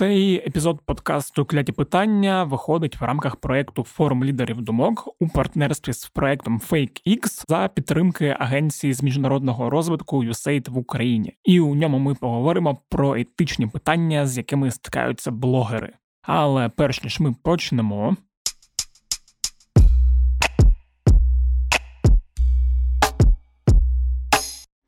Цей епізод подкасту Кляті питання виходить в рамках проекту Форум лідерів думок у партнерстві з проектом FakeX за підтримки агенції з міжнародного розвитку USAID в Україні. І у ньому ми поговоримо про етичні питання, з якими стикаються блогери. Але перш ніж ми почнемо,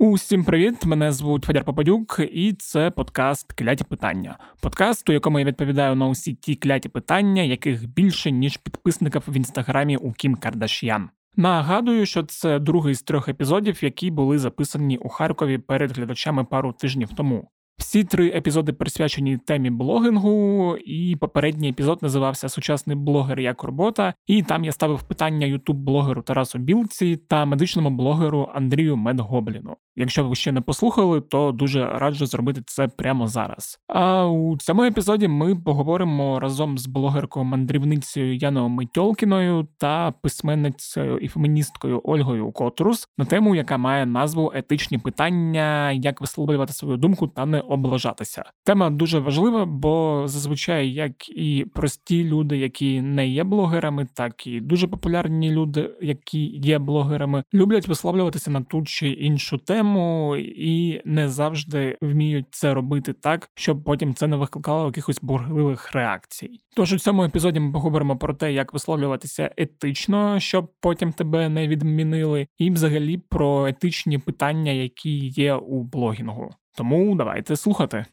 Усім привіт! Мене звуть Федір Попадюк, і це подкаст Кляті питання. Подкаст, у якому я відповідаю на усі ті кляті питання, яких більше ніж підписників в інстаграмі у Кім Кардаш'ян. Нагадую, що це другий з трьох епізодів, які були записані у Харкові перед глядачами пару тижнів тому. Всі три епізоди присвячені темі блогінгу, і попередній епізод називався Сучасний блогер як робота. І там я ставив питання ютуб-блогеру Тарасу Білці та медичному блогеру Андрію Медгобліну. Якщо ви ще не послухали, то дуже раджу зробити це прямо зараз. А у цьому епізоді ми поговоримо разом з блогеркою мандрівницею Яною Митьолкіною та письменницею і феміністкою Ольгою Котрус на тему, яка має назву Етичні питання, як висловлювати свою думку та не облажатися. Тема дуже важлива, бо зазвичай як і прості люди, які не є блогерами, так і дуже популярні люди, які є блогерами, люблять висловлюватися на ту чи іншу тему і не завжди вміють це робити так, щоб потім це не викликало якихось бурхливих реакцій. Тож у цьому епізоді ми поговоримо про те, як висловлюватися етично, щоб потім тебе не відмінили, і взагалі про етичні питання, які є у блогінгу. Тому давайте слухати.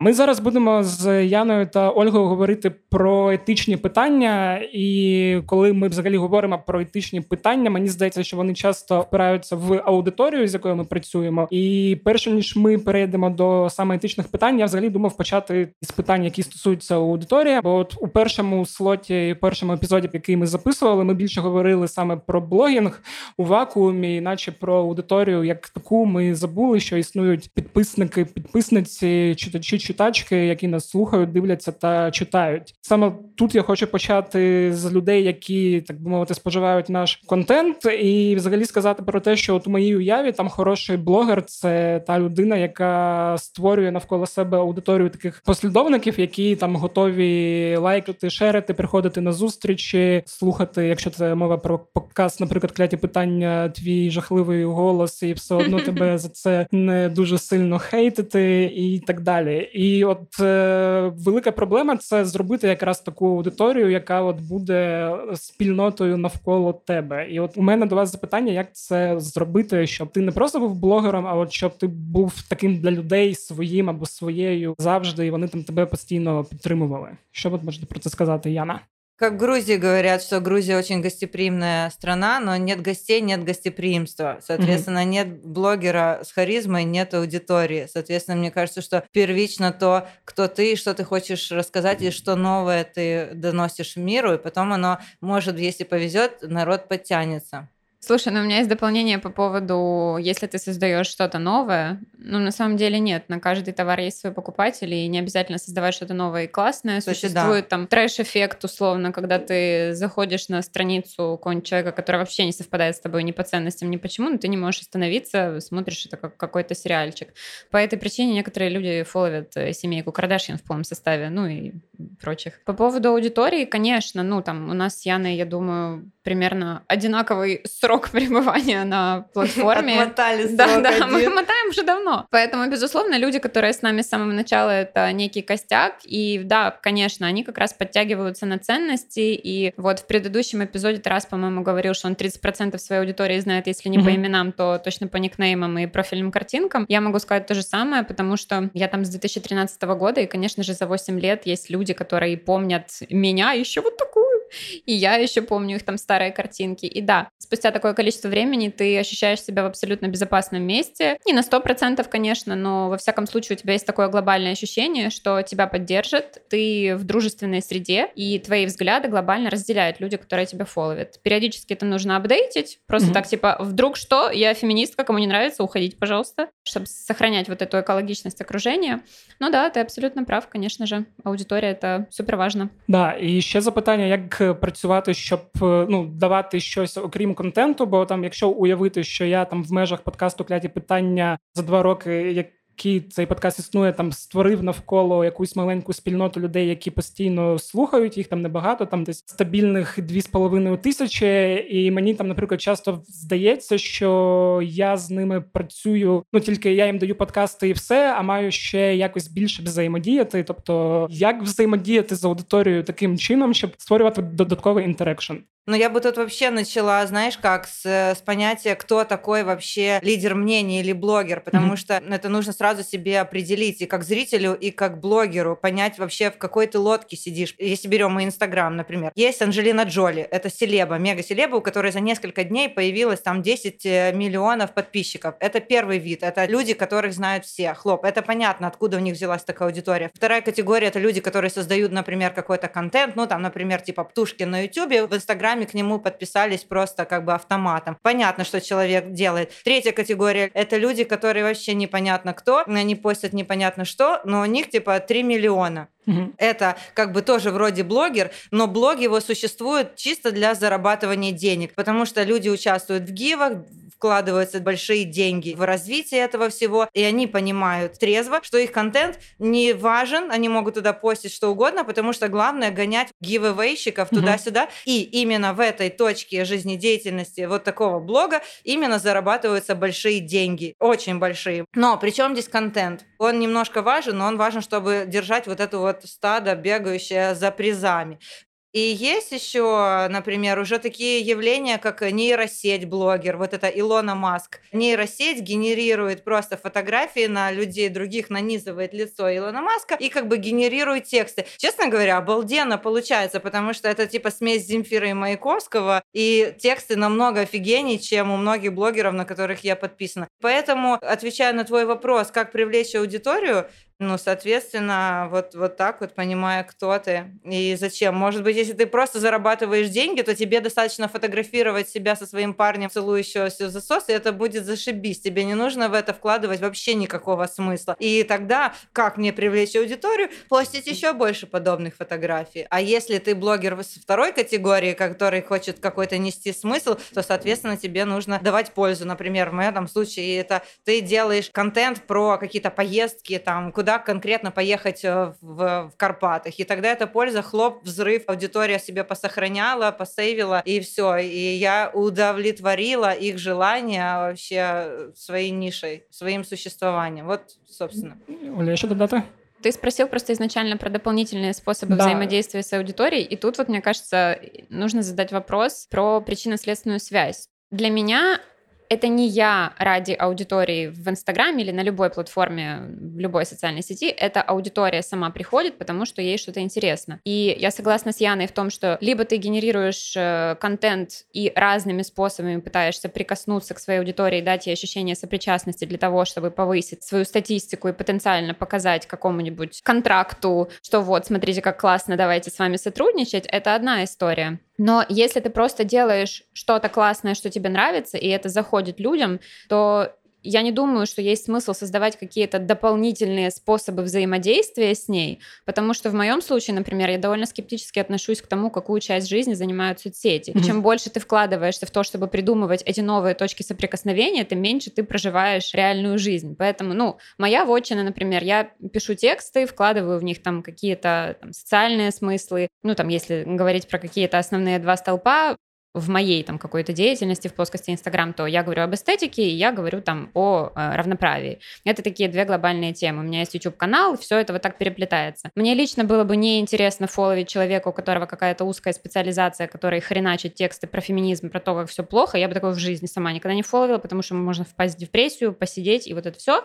Ми зараз будемо з Яною та Ольгою говорити про етичні питання. І коли ми взагалі говоримо про етичні питання, мені здається, що вони часто впираються в аудиторію, з якою ми працюємо. І перше ніж ми перейдемо до саме етичних питань, я взагалі думав почати з питань, які стосуються аудиторії. Бо от у першому слоті, першому епізоді, який ми записували, ми більше говорили саме про блогінг у вакуумі, наче про аудиторію, як таку ми забули, що існують підписники, підписниці, читачі читачки, які нас слухають, дивляться та читають. Саме тут я хочу почати з людей, які так би мовити споживають наш контент, і взагалі сказати про те, що от у моїй уяві там хороший блогер це та людина, яка створює навколо себе аудиторію таких послідовників, які там готові лайкати, шерити, приходити на зустрічі, слухати, якщо це мова про показ, наприклад, кляті питання, твій жахливий голос, і все одно тебе за це не дуже сильно хейтити, і так далі. І от е, велика проблема це зробити якраз таку аудиторію, яка от буде спільнотою навколо тебе. І от у мене до вас запитання, як це зробити, щоб ти не просто був блогером, а от щоб ти був таким для людей своїм або своєю завжди, і вони там тебе постійно підтримували. Що ви можете про це сказати, Яна? Как в Грузии говорят, что Грузия очень гостеприимная страна, но нет гостей, нет гостеприимства. Соответственно, mm-hmm. нет блогера с харизмой, нет аудитории. Соответственно, мне кажется, что первично то, кто ты, что ты хочешь рассказать и что новое ты доносишь миру, и потом оно может, если повезет, народ подтянется. Слушай, ну у меня есть дополнение по поводу, если ты создаешь что-то новое, ну на самом деле нет, на каждый товар есть свой покупатель, и не обязательно создавать что-то новое и классное. Слушай, Существует да. там трэш-эффект условно, когда ты заходишь на страницу какого-нибудь человека, который вообще не совпадает с тобой ни по ценностям, ни почему, но ты не можешь остановиться, смотришь это как какой-то сериальчик. По этой причине некоторые люди фоловят э, семейку Кардашьян в полном составе, ну и прочих. По поводу аудитории, конечно, ну там у нас с Яной, я думаю, примерно одинаковый срок пребывания на платформе. Отмотали Да, да, мы мотаем уже давно. Поэтому, безусловно, люди, которые с нами с самого начала, это некий костяк. И да, конечно, они как раз подтягиваются на ценности. И вот в предыдущем эпизоде Тарас, по-моему, говорил, что он 30% своей аудитории знает, если не mm-hmm. по именам, то точно по никнеймам и профильным картинкам. Я могу сказать то же самое, потому что я там с 2013 года, и, конечно же, за 8 лет есть люди, которые помнят меня еще вот такую и я еще помню их там старые картинки. И да, спустя такое количество времени ты ощущаешь себя в абсолютно безопасном месте. Не на сто процентов, конечно, но во всяком случае у тебя есть такое глобальное ощущение, что тебя поддержат, ты в дружественной среде, и твои взгляды глобально разделяют люди, которые тебя фолловят. Периодически это нужно апдейтить, просто mm-hmm. так типа, вдруг что, я феминистка, кому не нравится, уходите, пожалуйста, чтобы сохранять вот эту экологичность окружения. Ну да, ты абсолютно прав, конечно же. Аудитория — это супер важно. Да, і ще запитання, як працювати, щоб ну давати щось окрім контенту. Бо там, якщо уявити, що я там в межах подкасту кляті питання за два роки, як поки цей подкаст існує, там створив навколо якусь маленьку спільноту людей, які постійно слухають їх там небагато, там десь стабільних дві з половиною тисячі. І мені там, наприклад, часто здається, що я з ними працюю. Ну тільки я їм даю подкасти і все, а маю ще якось більше взаємодіяти. Тобто, як взаємодіяти з аудиторією таким чином, щоб створювати додатковий інтерекшн. Но я бы тут вообще начала, знаешь, как с, с понятия, кто такой вообще лидер мнения или блогер, потому mm-hmm. что это нужно сразу себе определить и как зрителю, и как блогеру понять вообще, в какой ты лодке сидишь. Если берем мы Инстаграм, например. Есть Анджелина Джоли, это селеба, мега-селеба, у которой за несколько дней появилось там 10 э, миллионов подписчиков. Это первый вид, это люди, которых знают все. Хлоп, это понятно, откуда у них взялась такая аудитория. Вторая категория – это люди, которые создают, например, какой-то контент, ну там, например, типа Птушкин на Ютубе, в Инстаграме к нему подписались просто как бы автоматом. Понятно, что человек делает. Третья категория – это люди, которые вообще непонятно кто, они постят непонятно что, но у них типа 3 миллиона. Угу. Это как бы тоже вроде блогер, но блог его существует чисто для зарабатывания денег, потому что люди участвуют в гивах, вкладываются большие деньги в развитие этого всего, и они понимают трезво, что их контент не важен, они могут туда постить что угодно, потому что главное гонять гивэвейщиков туда-сюда, и именно в этой точке жизнедеятельности вот такого блога именно зарабатываются большие деньги, очень большие. Но причем здесь контент? Он немножко важен, но он важен, чтобы держать вот эту вот стадо, бегающее за призами. И есть еще, например, уже такие явления, как нейросеть блогер, вот это Илона Маск. Нейросеть генерирует просто фотографии на людей других, нанизывает лицо Илона Маска и как бы генерирует тексты. Честно говоря, обалденно получается, потому что это типа смесь Земфира и Маяковского, и тексты намного офигеннее, чем у многих блогеров, на которых я подписана. Поэтому, отвечая на твой вопрос, как привлечь аудиторию, ну, соответственно, вот, вот так вот, понимая, кто ты и зачем. Может быть, если ты просто зарабатываешь деньги, то тебе достаточно фотографировать себя со своим парнем, целующегося засос, и это будет зашибись. Тебе не нужно в это вкладывать вообще никакого смысла. И тогда, как мне привлечь аудиторию? Постить еще больше подобных фотографий. А если ты блогер второй категории, который хочет какой-то нести смысл, то, соответственно, тебе нужно давать пользу. Например, в моем случае это ты делаешь контент про какие-то поездки, там, куда конкретно поехать э, в, в Карпатах. И тогда эта польза, хлоп, взрыв, аудитория себе посохраняла, посейвила, и все. И я удовлетворила их желание вообще своей нишей, своим существованием. Вот, собственно. Оля, еще додати? Ты спросил просто изначально про дополнительные способы да. взаимодействия с аудиторией, и тут вот, мне кажется, нужно задать вопрос про причинно-следственную связь. Для меня это не я ради аудитории в Инстаграме или на любой платформе, в любой социальной сети, это аудитория сама приходит, потому что ей что-то интересно. И я согласна с Яной в том, что либо ты генерируешь э, контент и разными способами пытаешься прикоснуться к своей аудитории, дать ей ощущение сопричастности для того, чтобы повысить свою статистику и потенциально показать какому-нибудь контракту, что вот, смотрите, как классно, давайте с вами сотрудничать, это одна история. Но если ты просто делаешь что-то классное, что тебе нравится, и это заходит людям, то я не думаю, что есть смысл создавать какие-то дополнительные способы взаимодействия с ней, потому что в моем случае, например, я довольно скептически отношусь к тому, какую часть жизни занимают соцсети. Mm-hmm. Чем больше ты вкладываешься в то, чтобы придумывать эти новые точки соприкосновения, тем меньше ты проживаешь реальную жизнь. Поэтому, ну, моя вотчина, например, я пишу тексты, вкладываю в них там какие-то там, социальные смыслы, ну, там, если говорить про какие-то основные два столпа, в моей там какой-то деятельности в плоскости Инстаграм, то я говорю об эстетике, и я говорю там о э, равноправии. Это такие две глобальные темы. У меня есть YouTube-канал, все это вот так переплетается. Мне лично было бы неинтересно фолловить человека, у которого какая-то узкая специализация, который хреначит тексты про феминизм, про то, как все плохо. Я бы такого в жизни сама никогда не фолловила, потому что можно впасть в депрессию, посидеть, и вот это все.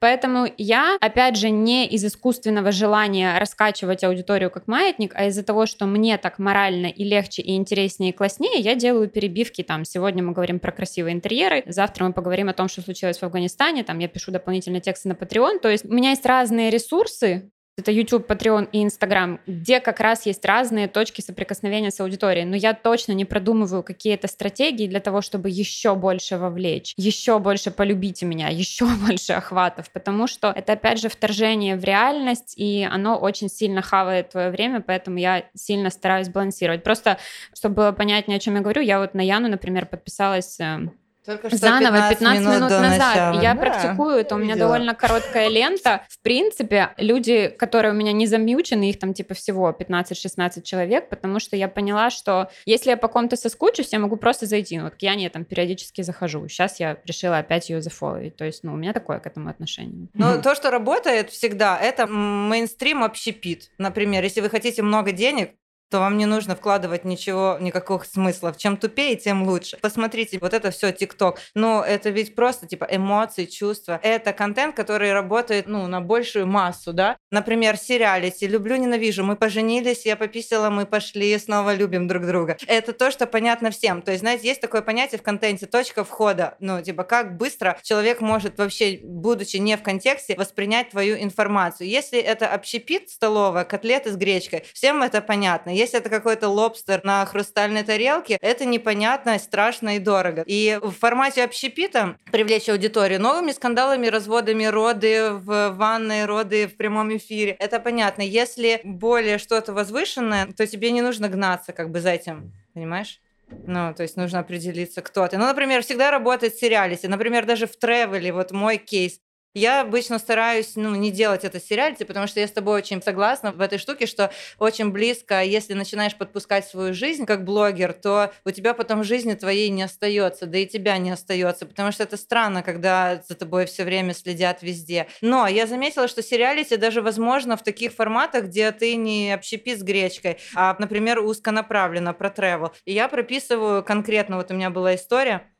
Поэтому я, опять же, не из искусственного желания раскачивать аудиторию как маятник, а из-за того, что мне так морально и легче, и интереснее, и класснее, я делаю перебивки. Там сегодня мы говорим про красивые интерьеры, завтра мы поговорим о том, что случилось в Афганистане, там я пишу дополнительные тексты на Patreon. То есть у меня есть разные ресурсы, это YouTube, Patreon и Instagram, где как раз есть разные точки соприкосновения с аудиторией. Но я точно не продумываю какие-то стратегии для того, чтобы еще больше вовлечь, еще больше полюбить меня, еще больше охватов, потому что это, опять же, вторжение в реальность, и оно очень сильно хавает твое время, поэтому я сильно стараюсь балансировать. Просто, чтобы было понятнее, о чем я говорю, я вот на Яну, например, подписалась э, Только что Заново 15 минут, минут до назад. начала. Я Да, практикую, это у меня видела. довольно короткая лента. В принципе, люди, которые у меня не замьючены, их там типа всего 15-16 человек, потому что я поняла, что если я по ком-то соскучусь, я могу просто зайти. Ну, Вот к Яне я там периодически захожу. Сейчас я решила опять ее зафоловить. То есть, ну, у меня такое к этому отношение. Но Мгм. то, что работает всегда, это мейнстрим общепит. Например, если вы хотите много денег, то вам не нужно вкладывать ничего, никаких смыслов. Чем тупее, тем лучше. Посмотрите, вот это все ТикТок. Ну, это ведь просто типа эмоции, чувства. Это контент, который работает, ну, на большую массу, да. Например, сериалити. Люблю, ненавижу. Мы поженились, я пописала, мы пошли, снова любим друг друга. Это то, что понятно всем. То есть, знаете, есть такое понятие в контенте точка входа. Ну, типа, как быстро человек может вообще, будучи не в контексте, воспринять твою информацию. Если это общепит столовая, котлеты с гречкой, всем это понятно. Если это какой-то лобстер на хрустальной тарелке, это непонятно, страшно и дорого. И в формате общепита привлечь аудиторию новыми скандалами, разводами, роды в ванной, роды в прямом эфире. Это понятно. Если более что-то возвышенное, то тебе не нужно гнаться как бы за этим, понимаешь? Ну, то есть нужно определиться, кто ты. Ну, например, всегда работает в сериалите. Например, даже в тревеле, вот мой кейс. Я обычно стараюсь, ну, не делать это в сериалите, потому что я с тобой очень согласна в этой штуке, что очень близко, если начинаешь подпускать свою жизнь как блогер, то у тебя потом жизни твоей не остается, да и тебя не остается, потому что это странно, когда за тобой все время следят везде. Но я заметила, что сериалити даже возможно в таких форматах, где ты не общепит с гречкой, а, например, узконаправленно про travel. И я прописываю конкретно, вот у меня была история,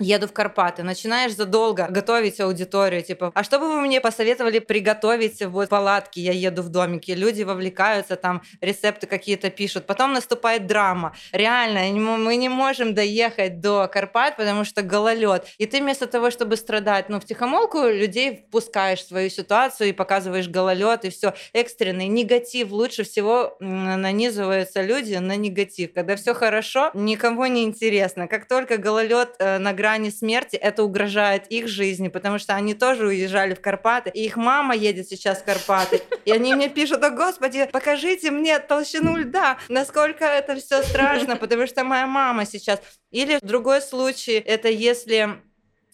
Еду в Карпаты, начинаешь задолго готовить аудиторию, типа, а что бы вы мне посоветовали приготовить вот в палатке, я еду в домике, люди вовлекаются, там рецепты какие-то пишут, потом наступает драма, реально, мы не можем доехать до Карпат, потому что гололед, и ты вместо того, чтобы страдать, ну, в тихомолку людей впускаешь в свою ситуацию и показываешь гололед, и все, экстренный негатив, лучше всего нанизываются люди на негатив, когда все хорошо, никому не интересно, как только гололед э, на грани смерти, это угрожает их жизни, потому что они тоже уезжали в Карпаты, и их мама едет сейчас в Карпаты, и они мне пишут, о господи, покажите мне толщину льда, насколько это все страшно, потому что моя мама сейчас. Или другой случай, это если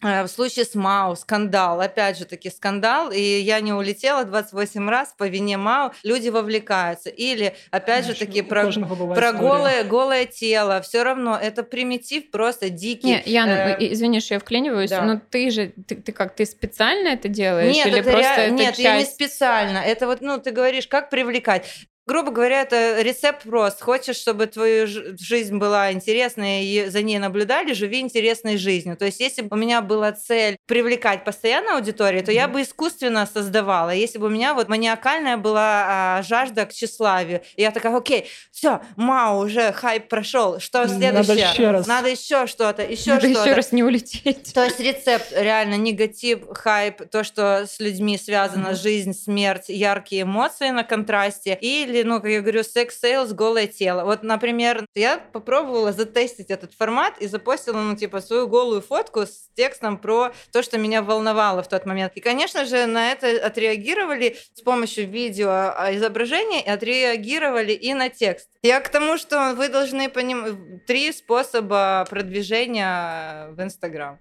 в случае с Мау скандал, опять же таки скандал, и я не улетела 28 раз по вине Мау, люди вовлекаются. Или, опять же таки, У про, кожного буває про історія. голое, голое тело, все равно, это примитив просто дикий. Не, Яна, Э, и- извини, что я вклиниваюсь, да. но ты же, ты, ты как, ты специально это делаешь? Нет, или это просто rea- это нет, я не часть? специально. Это вот, ну, ты говоришь, как привлекать. Грубо говоря, это рецепт прост. Хочешь, чтобы твою ж- жизнь была интересной и за ней наблюдали, живи интересной жизнью. То есть, если бы у меня была цель привлекать постоянно аудиторию, то я бы искусственно создавала. Если бы у меня вот маниакальная была а, жажда к тщеславию, и я такая, окей, все, вау, уже хайп прошел, что Надо следующее? еще раз. Надо еще что-то, еще Надо что-то. еще раз не улететь. То есть рецепт реально негатив, хайп, то, что с людьми связано, Мгм. жизнь, смерть, яркие эмоции на контрасте. Или, ну, как я говорю, sex sells, голое тело. Вот, например, я попробовала затестить этот формат и запостила, ну, типа, свою голую фотку с текстом про то, что меня волновало в тот момент. И, конечно же, на это отреагировали с помощью видео а, изображения, и отреагировали и на текст. Я к тому, что вы должны понимать три способа продвижения в Инстаграм.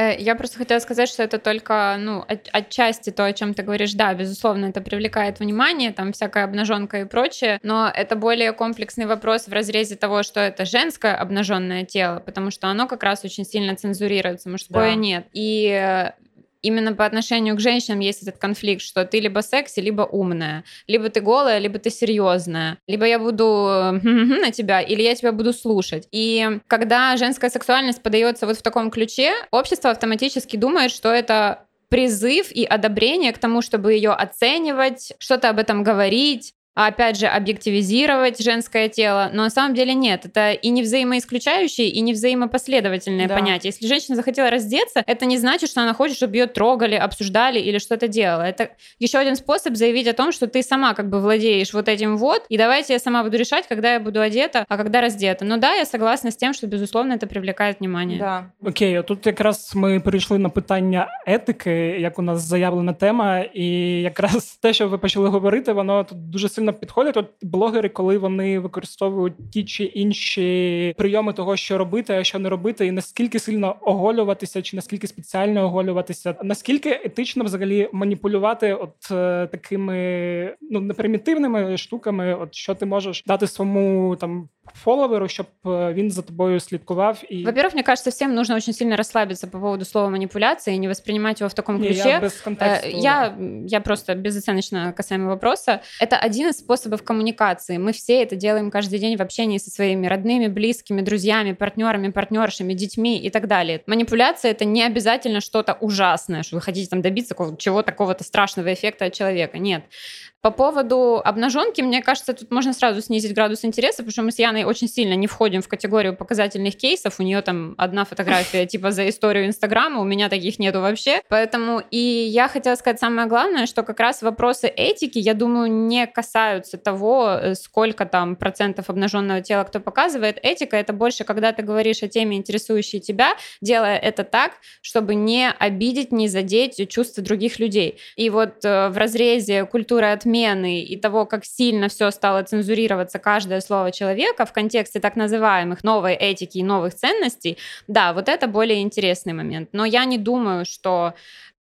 Э, Я просто хотела сказать, что это только, ну, от- отчасти то, о чем ты говоришь. Да, безусловно, это привлекает внимание, там всякая обнаженка и прочее, но это более комплексный вопрос в разрезе того, что это женское обнаженное тело, потому что оно как раз очень сильно цензурируется, мужское Да. нет. И э, именно по отношению к женщинам есть этот конфликт, что ты либо секси, либо умная, либо ты голая, либо ты серьезная, либо я буду «Хм-хм-хм» на тебя, или я тебя буду слушать. И когда женская сексуальность подается вот в таком ключе, общество автоматически думает, что это призыв и одобрение к тому, чтобы ее оценивать, что-то об этом говорить, опять же, объективизировать женское тело. Но на самом деле нет. Это и не взаимоисключающие, и не взаимопоследовательные Да. понятия. Если женщина захотела раздеться, это не значит, что она хочет, чтобы ее трогали, обсуждали или что-то делала. Это еще один способ заявить о том, что ты сама как бы владеешь вот этим вот, и давайте я сама буду решать, когда я буду одета, а когда раздета. Но да, я согласна с тем, что, безусловно, это привлекает внимание. Да. Окей, тут якраз ми перейшли на питання етики, як у нас заявлена тема, і якраз те, що ви почали говорити, воно тут дуже сильно сильно підходить. От блогери, коли вони використовують ті чи інші прийоми того, що робити, а що не робити, і наскільки сильно оголюватися, чи наскільки спеціально оголюватися, наскільки етично взагалі маніпулювати от е, такими ну непримітивними штуками, от що ти можеш дати своєму там фоловеру, щоб э, він за тобою слідкував. И... Во-первых, мне кажется, всем нужно очень сильно расслабиться по поводу слова манипуляции и не воспринимать его в таком ключе. Не, я без контекста. Э, я, я просто безоценочно касаемо вопроса. Это один из способов коммуникации. Мы все это делаем каждый день в общении со своими родными, близкими, друзьями, партнерами, партнершами, детьми и так далее. Манипуляция — это не обязательно что-то ужасное, что вы хотите там добиться чего-то такого-то страшного эффекта от человека. Нет. По поводу обнаженки, мне кажется, тут можно сразу снизить градус интереса, потому что мы с Яной очень сильно не входим в категорию показательных кейсов. У нее там одна фотография типа за историю Инстаграма, у меня таких нету вообще. Поэтому и я хотела сказать самое главное, что как раз вопросы этики, я думаю, не касаются того, э, сколько там процентов обнаженного тела кто показывает. Этика это больше, когда ты говоришь о теме, интересующей тебя, делая это так, чтобы не обидеть, не задеть чувства других людей. И вот э, в разрезе культуры от отмены и того, как сильно все стало цензурироваться, каждое слово человека в контексте так называемых новой этики и новых ценностей, да, вот это более интересный момент. Но я не думаю, что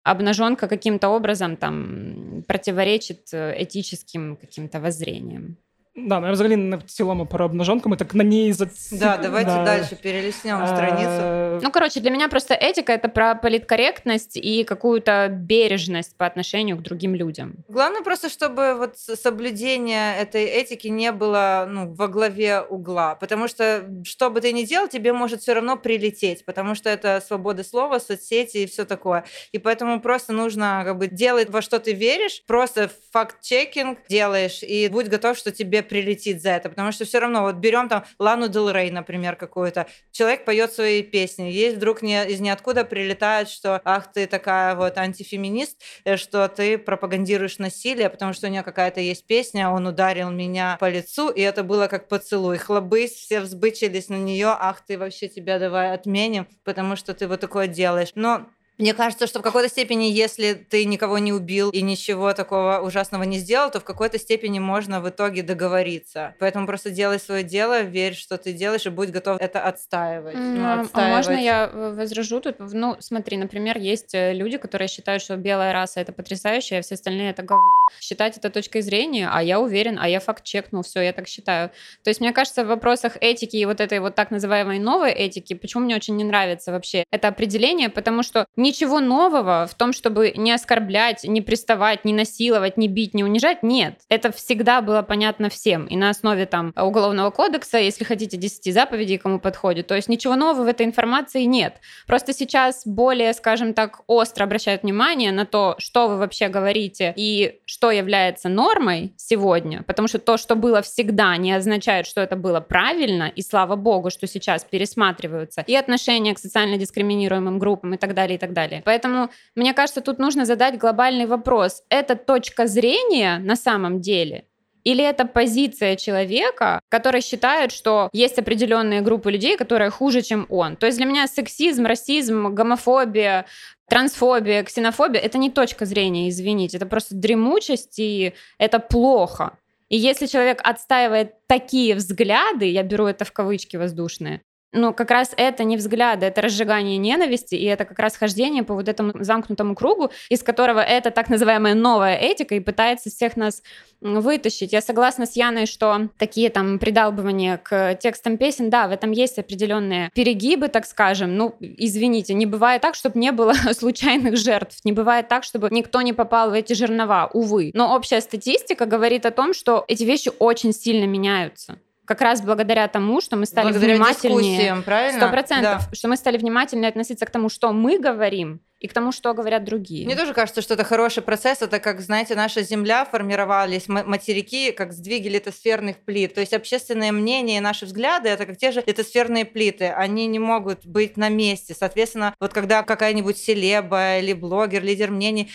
обнаженка каким-то образом там противоречит э, этическим каким-то воззрениям. Да, ну я взагалі не в цілому про обнаженку, мы так на ней за... Да, давайте да. дальше перелистнем страницу. Ну, короче, для меня просто этика — это про политкорректность и какую-то бережность по отношению к другим людям. Главное просто, чтобы вот соблюдение этой этики не было ну, во главе угла, потому что что бы ты ни делал, тебе может все равно прилететь, потому что это свобода слова, соцсети и все такое. И поэтому просто нужно как бы делать во что ты веришь, просто факт-чекинг делаешь, и будь готов, что тебе прилетит за это, потому что все равно, вот берем там Лану Дел Рей, например, какую-то, человек поет свои песни, есть вдруг не, из ниоткуда прилетает, что ах, ты такая вот антифеминист, э, что ты пропагандируешь насилие, потому что у нее какая-то есть песня, он ударил меня по лицу, и это было как поцелуй. Хлобысь, все взбычились на нее, ах, ты вообще тебя давай отменим, потому что ты вот такое делаешь. Но мне кажется, что в какой-то степени, если ты никого не убил и ничего такого ужасного не сделал, то в какой-то степени можно в итоге договориться. Поэтому просто делай свое дело, верь, что ты делаешь, и будь готов это отстаивать. Mm-hmm. Ну, отстаивать. А можно я возражу тут? Ну, смотри, например, есть э, люди, которые считают, что белая раса это потрясающе, а все остальные это говно. Считать это точкой зрения, а я уверен, а я факт чекнул, все, я так считаю. То есть, мне кажется, в вопросах этики и вот этой вот так называемой новой этики, почему мне очень не нравится вообще это определение, потому что ничего нового в том, чтобы не оскорблять, не приставать, не насиловать, не бить, не унижать, нет. Это всегда было понятно всем. И на основе там Уголовного кодекса, если хотите, 10 заповедей, кому подходит. То есть ничего нового в этой информации нет. Просто сейчас более, скажем так, остро обращают внимание на то, что вы вообще говорите и что является нормой сегодня. Потому что то, что было всегда, не означает, что это было правильно. И слава богу, что сейчас пересматриваются и отношения к социально дискриминируемым группам и так далее, и так далее. Поэтому, мне кажется, тут нужно задать глобальный вопрос. Это точка зрения на самом деле? Или это позиция человека, который считает, что есть определенные группы людей, которые хуже, чем он. То есть для меня сексизм, расизм, гомофобия, трансфобия, ксенофобия — это не точка зрения, извините. Это просто дремучесть, и это плохо. И если человек отстаивает такие взгляды, я беру это в кавычки воздушные, но как раз это не взгляды, это разжигание ненависти, и это как раз хождение по вот этому замкнутому кругу, из которого это так называемая новая этика и пытается всех нас вытащить. Я согласна с Яной, что такие там придалбывания к текстам песен, да, в этом есть определенные перегибы, так скажем. Ну, извините, не бывает так, чтобы не было случайных жертв, не бывает так, чтобы никто не попал в эти жернова, увы. Но общая статистика говорит о том, что эти вещи очень сильно меняются как раз благодаря тому, что мы стали благодаря внимательнее. Сто процентов, да. что мы стали внимательнее относиться к тому, что мы говорим, и к тому, что говорят другие. Мне тоже кажется, что это хороший процесс. Это как, знаете, наша Земля формировались, материки, как сдвиги литосферных плит. То есть общественное мнение и наши взгляды, это как те же литосферные плиты. Они не могут быть на месте. Соответственно, вот когда какая-нибудь селеба или блогер, лидер мнений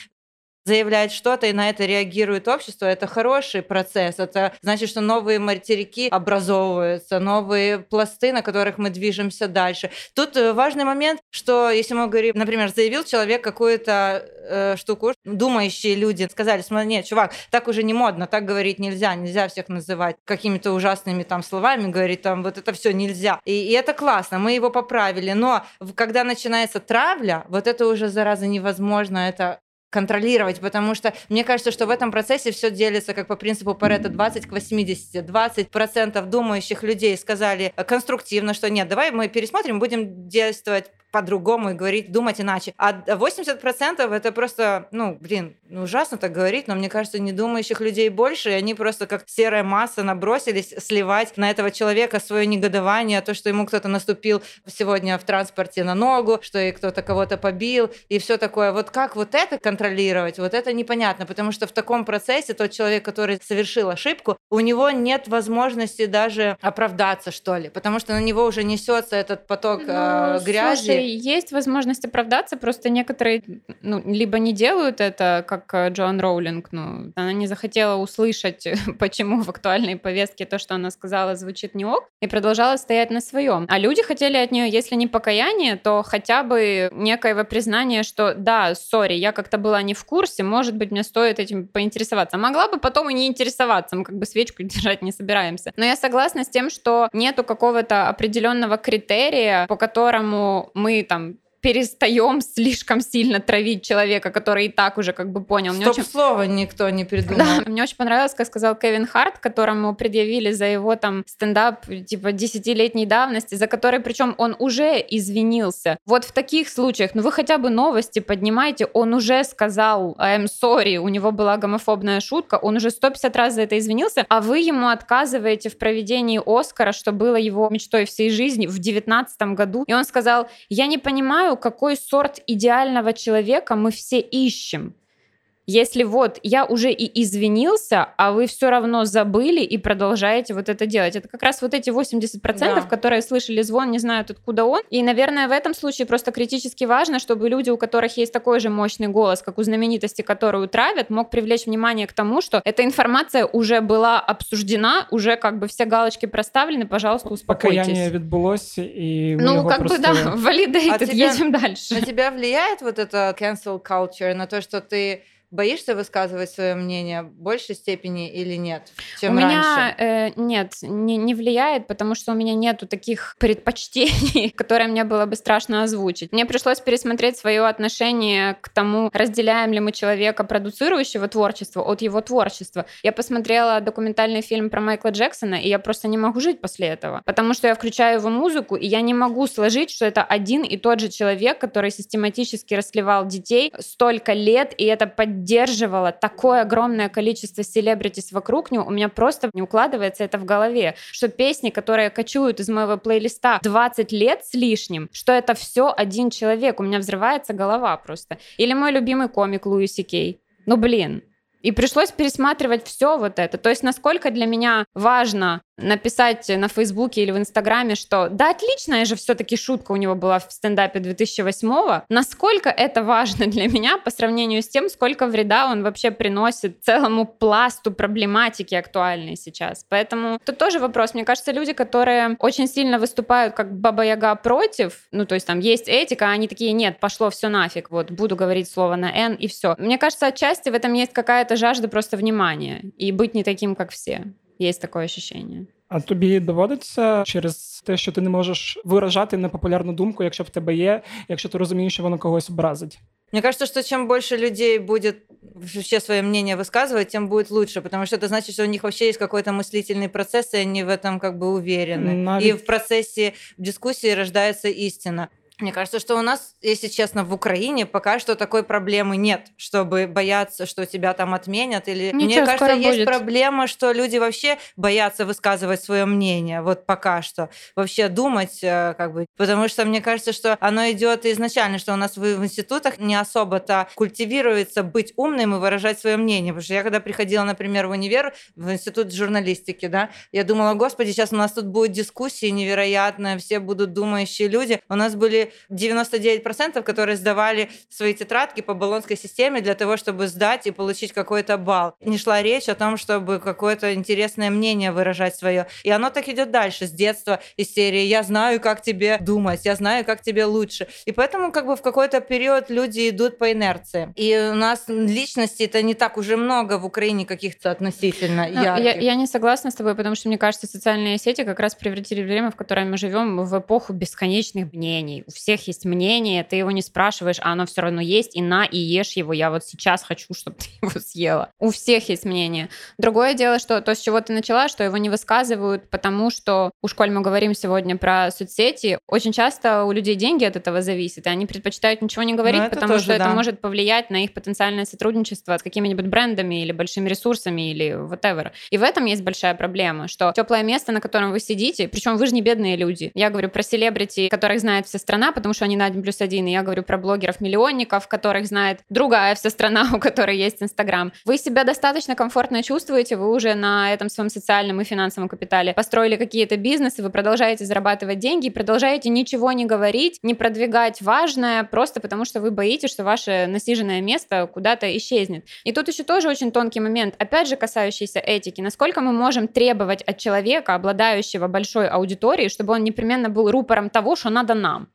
заявляет что-то, и на это реагирует общество, это хороший процесс. Это значит, что новые материки образовываются, новые пласты, на которых мы движемся дальше. Тут э, важный момент, что если мы говорим, например, заявил человек какую-то э, штуку, думающие люди сказали, смотри, нет, чувак, так уже не модно, так говорить нельзя, нельзя всех называть какими-то ужасными там словами, говорить там вот это все нельзя. И, и это классно, мы его поправили, но когда начинается травля, вот это уже, зараза, невозможно, это контролировать, потому что мне кажется, что в этом процессе все делится как по принципу Паретта 20 к 80. 20% думающих людей сказали конструктивно, что нет, давай мы пересмотрим, будем действовать по-другому и говорить, думать иначе. А 80% это просто, ну, блин, ну, ужасно так говорить, но мне кажется, не думающих людей больше, и они просто как серая масса набросились сливать на этого человека свое негодование, то, что ему кто-то наступил сегодня в транспорте на ногу, что и кто-то кого-то побил, и все такое. Вот как вот это контролировать, вот это непонятно, потому что в таком процессе тот человек, который совершил ошибку, у него нет возможности даже оправдаться, что ли, потому что на него уже несется этот поток ну, э, грязи. Слушай, есть возможность оправдаться, просто некоторые ну, либо не делают это, как э, Джоан Роулинг, ну, она не захотела услышать, почему в актуальной повестке то, что она сказала, звучит не ок, и продолжала стоять на своем. А люди хотели от нее, если не покаяние, то хотя бы некоего признания, что да, сори, я как-то была не в курсе, может быть, мне стоит этим поинтересоваться. Могла бы потом и не интересоваться, мы как бы свечку держать не собираемся. Но я согласна с тем, что нету какого-то определенного критерия, по которому мы мы там перестаем слишком сильно травить человека, который и так уже как бы понял. Стоп очень... слова никто не придумал. Да, мне очень понравилось, как сказал Кевин Харт, которому предъявили за его там стендап типа десятилетней давности, за который причем он уже извинился. Вот в таких случаях, ну вы хотя бы новости поднимайте, он уже сказал I'm sorry, у него была гомофобная шутка, он уже 150 раз за это извинился, а вы ему отказываете в проведении Оскара, что было его мечтой всей жизни в 19 году, и он сказал, я не понимаю, какой сорт идеального человека мы все ищем. Если вот я уже и извинился, а вы все равно забыли и продолжаете вот это делать. Это как раз вот эти 80%, да. которые слышали звон, не знают откуда он. И, наверное, в этом случае просто критически важно, чтобы люди, у которых есть такой же мощный голос, как у знаменитости, которую травят, мог привлечь внимание к тому, что эта информация уже была обсуждена, уже как бы все галочки проставлены, пожалуйста, успокойтесь. Покаяние відбулось, и Ну, как бы, да, validated, а тебя, едем дальше. На тебя влияет вот это cancel culture, на то, что ты Боишься высказывать свое мнение в большей степени или нет, чем у меня, раньше? Э, нет, не, не влияет, потому что у меня нету таких предпочтений, которые мне было бы страшно озвучить. Мне пришлось пересмотреть свое отношение к тому, разделяем ли мы человека, продуцирующего творчество, от его творчества. Я посмотрела документальный фильм про Майкла Джексона, и я просто не могу жить после этого, потому что я включаю его музыку, и я не могу сложить, что это один и тот же человек, который систематически расливал детей столько лет, и это под поддерживала такое огромное количество селебритис вокруг него, у меня просто не укладывается это в голове, что песни, которые кочуют из моего плейлиста 20 лет с лишним, что это все один человек, у меня взрывается голова просто. Или мой любимый комик Луиси Кей. Ну блин, и пришлось пересматривать все вот это. То есть насколько для меня важно написать на Фейсбуке или в Инстаграме, что да, отличная же все-таки шутка у него была в стендапе 2008-го. Насколько это важно для меня по сравнению с тем, сколько вреда он вообще приносит целому пласту проблематики актуальной сейчас. Поэтому тут тоже вопрос. Мне кажется, люди, которые очень сильно выступают как Баба-Яга против, ну то есть там есть этика, а они такие, нет, пошло все нафиг, вот буду говорить слово на «н» и все. Мне кажется, отчасти в этом есть какая-то жажда просто внимания и быть не таким, как все. Є таке ощущення. А тобі доводиться через те, що ти не можеш виражати непопулярну думку, якщо в тебе є, якщо ти розумієш, що воно когось образить. Мне кажется, что чем больше людей будет вообще свое мнение высказывать, тем будет лучше, потому что это значит, что у них вообще есть какой-то мыслительный процесс, и они в этом как бы уверены. Навіть... И в процессе дискуссии рождается истина. Мне кажется, что у нас, если честно, в Украине пока что такой проблемы нет, чтобы бояться, что тебя там отменят. Или Ничего, мне кажется, есть будет. проблема, что люди вообще боятся высказывать свое мнение. Вот пока что вообще думать, э, как бы, потому что мне кажется, что оно идет изначально, что у нас в, в институтах не особо-то культивируется быть умным и выражать свое мнение. Потому что я когда приходила, например, в универ, в институт журналистики, да, я думала, господи, сейчас у нас тут будет дискуссии невероятные, все будут думающие люди. У нас были были 99%, которые сдавали свои тетрадки по баллонской системе для того, чтобы сдать и получить какой-то балл. Не шла речь о том, чтобы какое-то интересное мнение выражать свое. И оно так идет дальше, с детства, из серии «Я знаю, как тебе думать, я знаю, как тебе лучше». И поэтому как бы в какой-то период люди идут по инерции. И у нас личностей это не так уже много в Украине каких-то относительно ну, ярких. Я, я не согласна с тобой, потому что мне кажется, социальные сети как раз превратили время, в котором мы живем, в эпоху бесконечных мнений. У всех есть мнение, ты его не спрашиваешь, а оно все равно есть, и на, и ешь его. Я вот сейчас хочу, чтобы ты его съела. У всех есть мнение. Другое дело, что то, с чего ты начала, что его не высказывают, потому что, уж коль мы говорим сегодня про соцсети, очень часто у людей деньги от этого зависят, и они предпочитают ничего не говорить, ну, потому тоже, что да. это может повлиять на их потенциальное сотрудничество с какими-нибудь брендами или большими ресурсами или whatever. И в этом есть большая проблема, что теплое место, на котором вы сидите, причем вы же не бедные люди. Я говорю про селебрити, которых знает вся страна, потому что они на 1 плюс 1, и я говорю про блогеров-миллионников, которых знает другая вся страна, у которой есть Инстаграм. Вы себя достаточно комфортно чувствуете, вы уже на этом своем социальном и финансовом капитале построили какие-то бизнесы, вы продолжаете зарабатывать деньги продолжаете ничего не говорить, не продвигать важное, просто потому что вы боитесь, что ваше насиженное место куда-то исчезнет. И тут еще тоже очень тонкий момент, опять же касающийся этики. Насколько мы можем требовать от человека, обладающего большой аудиторией, чтобы он непременно был рупором того, что надо нам?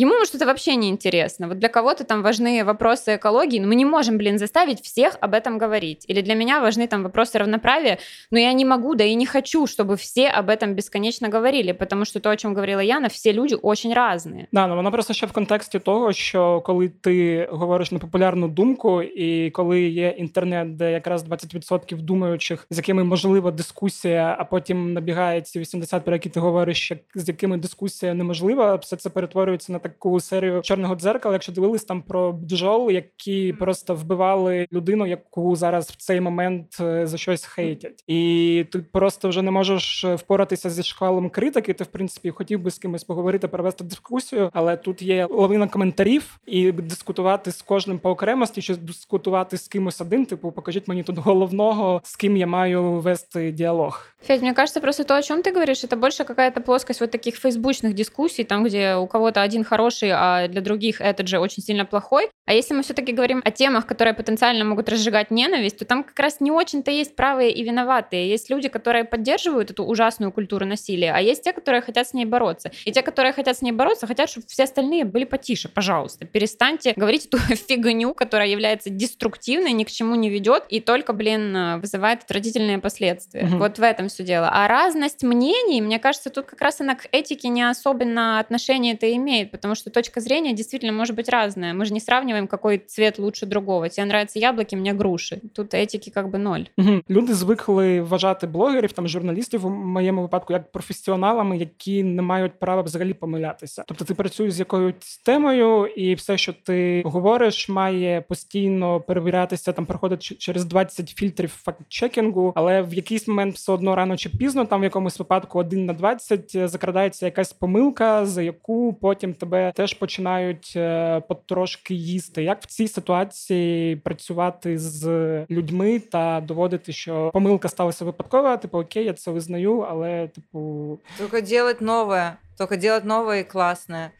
Ему, может, это вообще не интересно. Вот для кого-то там важны вопросы экологии, но мы не можем, блин, заставить всех об этом говорить. Или для меня важны там вопросы равноправия, но я не могу, да и не хочу, чтобы все об этом бесконечно говорили, потому що то, о чому говорила Яна, всі люди очень різні. Да, ну воно просто ще в контексті того, що коли ти говориш на популярну думку, і коли є інтернет, де якраз 20% думаючих, з якими можлива дискусія, а потім набігає ці 80, про які ти говориш, з якими дискусія неможлива, все це перетворюється на таку серію чорного дзеркала, якщо дивились там про бджол, які просто вбивали людину, яку зараз в цей момент е, за щось хейтять, і ти просто вже не можеш е, впоратися зі шквалом критики. Ти в принципі хотів би з кимось поговорити, провести дискусію, але тут є лавина коментарів, і дискутувати з кожним по окремості, чи дискутувати з кимось один. Типу, покажіть мені тут головного, з ким я маю вести діалог. Федь, мне кажется, просто то, о чем ты говоришь, это больше какая-то плоскость вот таких фейсбучных дискуссий, там, где у кого-то один хороший, а для других этот же очень сильно плохой. А если мы все-таки говорим о темах, которые потенциально могут разжигать ненависть, то там как раз не очень-то есть правые и виноватые. Есть люди, которые поддерживают эту ужасную культуру насилия, а есть те, которые хотят с ней бороться. И те, которые хотят с ней бороться, хотят, чтобы все остальные были потише, пожалуйста. Перестаньте говорить эту фигню, которая является деструктивной, ни к чему не ведет и только, блин, вызывает отвратительные последствия. Угу. Вот в этом все дело. А разность мнений, мне кажется, тут как раз она к этике не особенно отношение это имеет, потому что точка зрения действительно может быть разная. Мы же не сравниваем, какой цвет лучше другого. Тебе нравятся яблоки, мне груши. Тут етики как би ноль. Угу. Люди звикли вважати блогерів, там журналістів у моєму випадку, як професіоналами, які не мають права взагалі помилятися. Тобто ти працюєш з якоюсь темою, і все, що ти говориш, має постійно перевірятися, там проходить через 20 фільтрів факт-чекінгу, але в якийсь момент все одно рано чи пізно, там в якомусь випадку 1 на 20 закрадається якась помилка, за яку потім тебе теж починають е, потрошки їсти. Як в цій ситуації працювати з людьми та доводити, що помилка сталася випадкова, типу окей, я це визнаю, але типу Тільки робити нове, тільки робити нове і класне.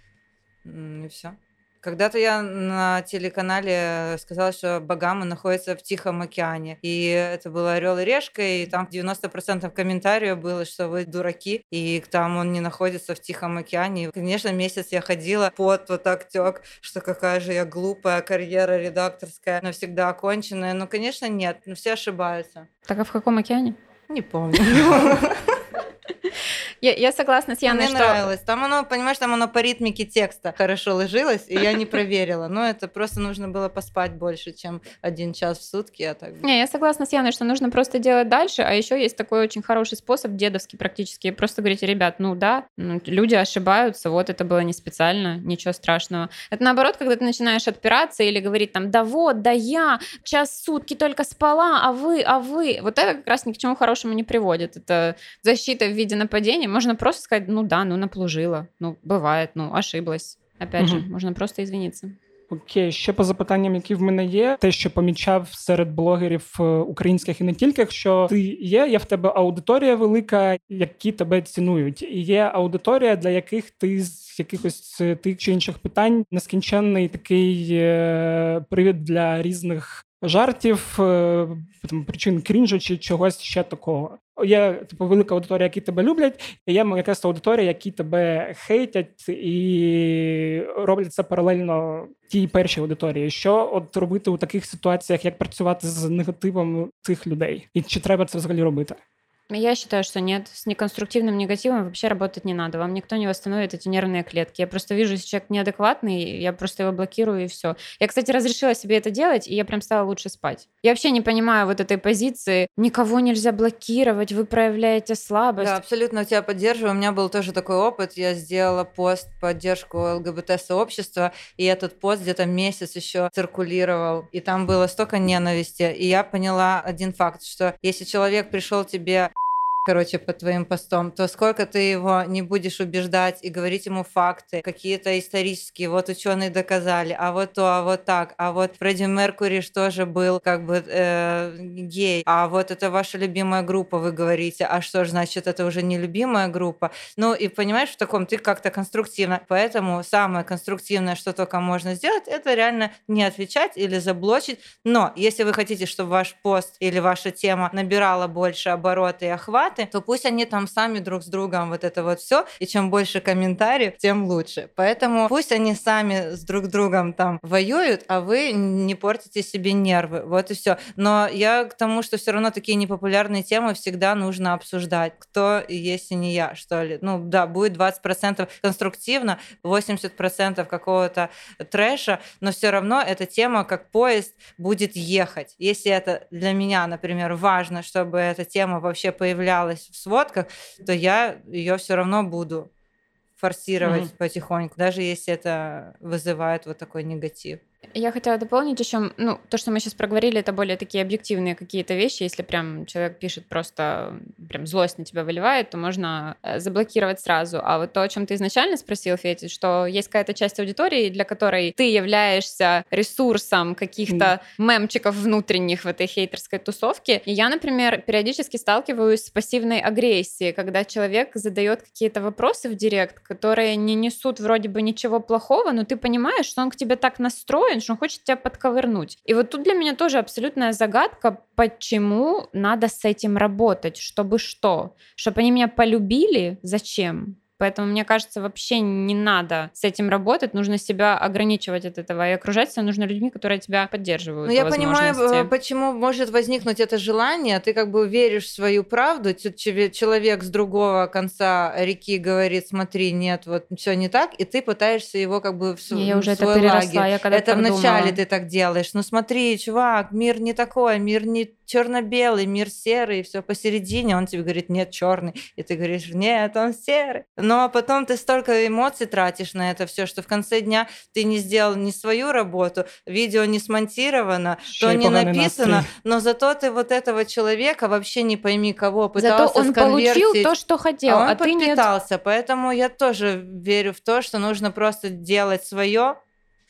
І все. Когда-то я на телеканале сказала, что Багама находится в Тихом океане. И это было Орел и Решка, и там 90% комментариев было, что вы дураки, и там он не находится в Тихом океане. И, конечно, месяц я ходила, под вот так тек, что какая же я глупая карьера редакторская, навсегда оконченная. Ну, конечно, нет, но все ошибаются. Так а в каком океане? Не помню. Я, я согласна с Яной, Мне что... нравилось. Там оно, понимаешь, там оно по ритмике текста хорошо ложилось, и я не проверила. Но это просто нужно было поспать больше, чем один час в сутки, а так... Не, я согласна с Яной, что нужно просто делать дальше, а еще есть такой очень хороший способ, дедовский практически, просто говорить, ребят, ну да, ну, люди ошибаются, вот это было не специально, ничего страшного. Это наоборот, когда ты начинаешь отпираться или говорить там, да вот, да я час в сутки только спала, а вы, а вы. Вот это как раз ни к чему хорошему не приводит. Это защита в виде нападения, можно просто сказать, ну да, ну наплужила, ну бывает, ну ошиблась. Опять угу. же, можно просто извиниться. Окей, ще по запитанням, які в мене є, те, що помічав серед блогерів е, українських і не тільки, що ти є, є в тебе аудиторія велика, які тебе цінують, і є аудиторія, для яких ти з якихось е, тих чи інших питань нескінченний такий е, привід для різних жартів, там, причин крінжу чи чогось ще такого. Є типу велика аудиторія, які тебе люблять, і є якась аудиторія, які тебе хейтять і роблять це паралельно тій першій аудиторії. Що от робити у таких ситуаціях, як працювати з негативом цих людей, і чи треба це взагалі робити? Я считаю, что нет. С неконструктивным негативом вообще работать не надо. Вам никто не восстановит эти нервные клетки. Я просто вижу, если человек неадекватный, я просто его блокирую и все. Я, кстати, разрешила себе это делать, и я прям стала лучше спать. Я вообще не понимаю вот этой позиции. Никого нельзя блокировать, вы проявляете слабость. Да, абсолютно тебя поддерживаю. У меня был тоже такой опыт. Я сделала пост поддержку ЛГБТ-сообщества, и этот пост где-то месяц еще циркулировал. И там было столько ненависти. И я поняла один факт, что если человек пришел тебе короче, по твоим постам, то сколько ты его не будешь убеждать и говорить ему факты, какие-то исторические, вот ученые доказали, а вот то, а вот так, а вот Фредди Меркури что же был как бы э, гей, а вот это ваша любимая группа, вы говорите, а что же значит это уже не любимая группа? Ну и понимаешь, в таком ты как-то конструктивно, поэтому самое конструктивное, что только можно сделать, это реально не отвечать или заблочить, но если вы хотите, чтобы ваш пост или ваша тема набирала больше обороты и охват, фанаты, то пусть они там сами друг с другом вот это вот все, и чем больше комментариев, тем лучше. Поэтому пусть они сами с друг другом там воюют, а вы не портите себе нервы. Вот и все. Но я к тому, что все равно такие непопулярные темы всегда нужно обсуждать. Кто если не я, что ли? Ну да, будет 20% конструктивно, 80% какого-то трэша, но все равно эта тема как поезд будет ехать. Если это для меня, например, важно, чтобы эта тема вообще появлялась появлялась в сводках, то я ее все равно буду форсировать mm-hmm. потихоньку, даже если это вызывает вот такой негатив. Я хотела дополнить еще, ну, то, что мы сейчас проговорили, это более такие объективные какие-то вещи. Если прям человек пишет просто, прям злость на тебя выливает, то можно э, заблокировать сразу. А вот то, о чем ты изначально спросил, Фети, что есть какая-то часть аудитории, для которой ты являешься ресурсом каких-то мемчиков внутренних в этой хейтерской тусовке. И я, например, периодически сталкиваюсь с пассивной агрессией, когда человек задает какие-то вопросы в директ, которые не несут вроде бы ничего плохого, но ты понимаешь, что он к тебе так настроен, устроен, что он хочет тебя подковырнуть. И вот тут для меня тоже абсолютная загадка, почему надо с этим работать, чтобы что? Чтобы они меня полюбили? Зачем? Поэтому, мне кажется, вообще не надо с этим работать, нужно себя ограничивать от этого и окружать себя нужно людьми, которые тебя поддерживают. Ну, я понимаю, э, почему может возникнуть это желание, ты как бы веришь в свою правду, человек с другого конца реки говорит, смотри, нет, вот все не так, и ты пытаешься его как бы в, я в уже это переросла, лагерь. Я когда это вначале ты так делаешь, ну смотри, чувак, мир не такой, мир не черно-белый, мир серый, все посередине, он тебе говорит, нет, черный, и ты говоришь, нет, он серый. Но потом ты столько эмоций тратишь на это все, что в конце дня ты не сделал ни свою работу, видео не смонтировано, Еще то не написано, настрой. но зато ты вот этого человека вообще не пойми кого пытался Зато он получил то, что хотел, а он а подпитался. ты нет. Поэтому я тоже верю в то, что нужно просто делать свое,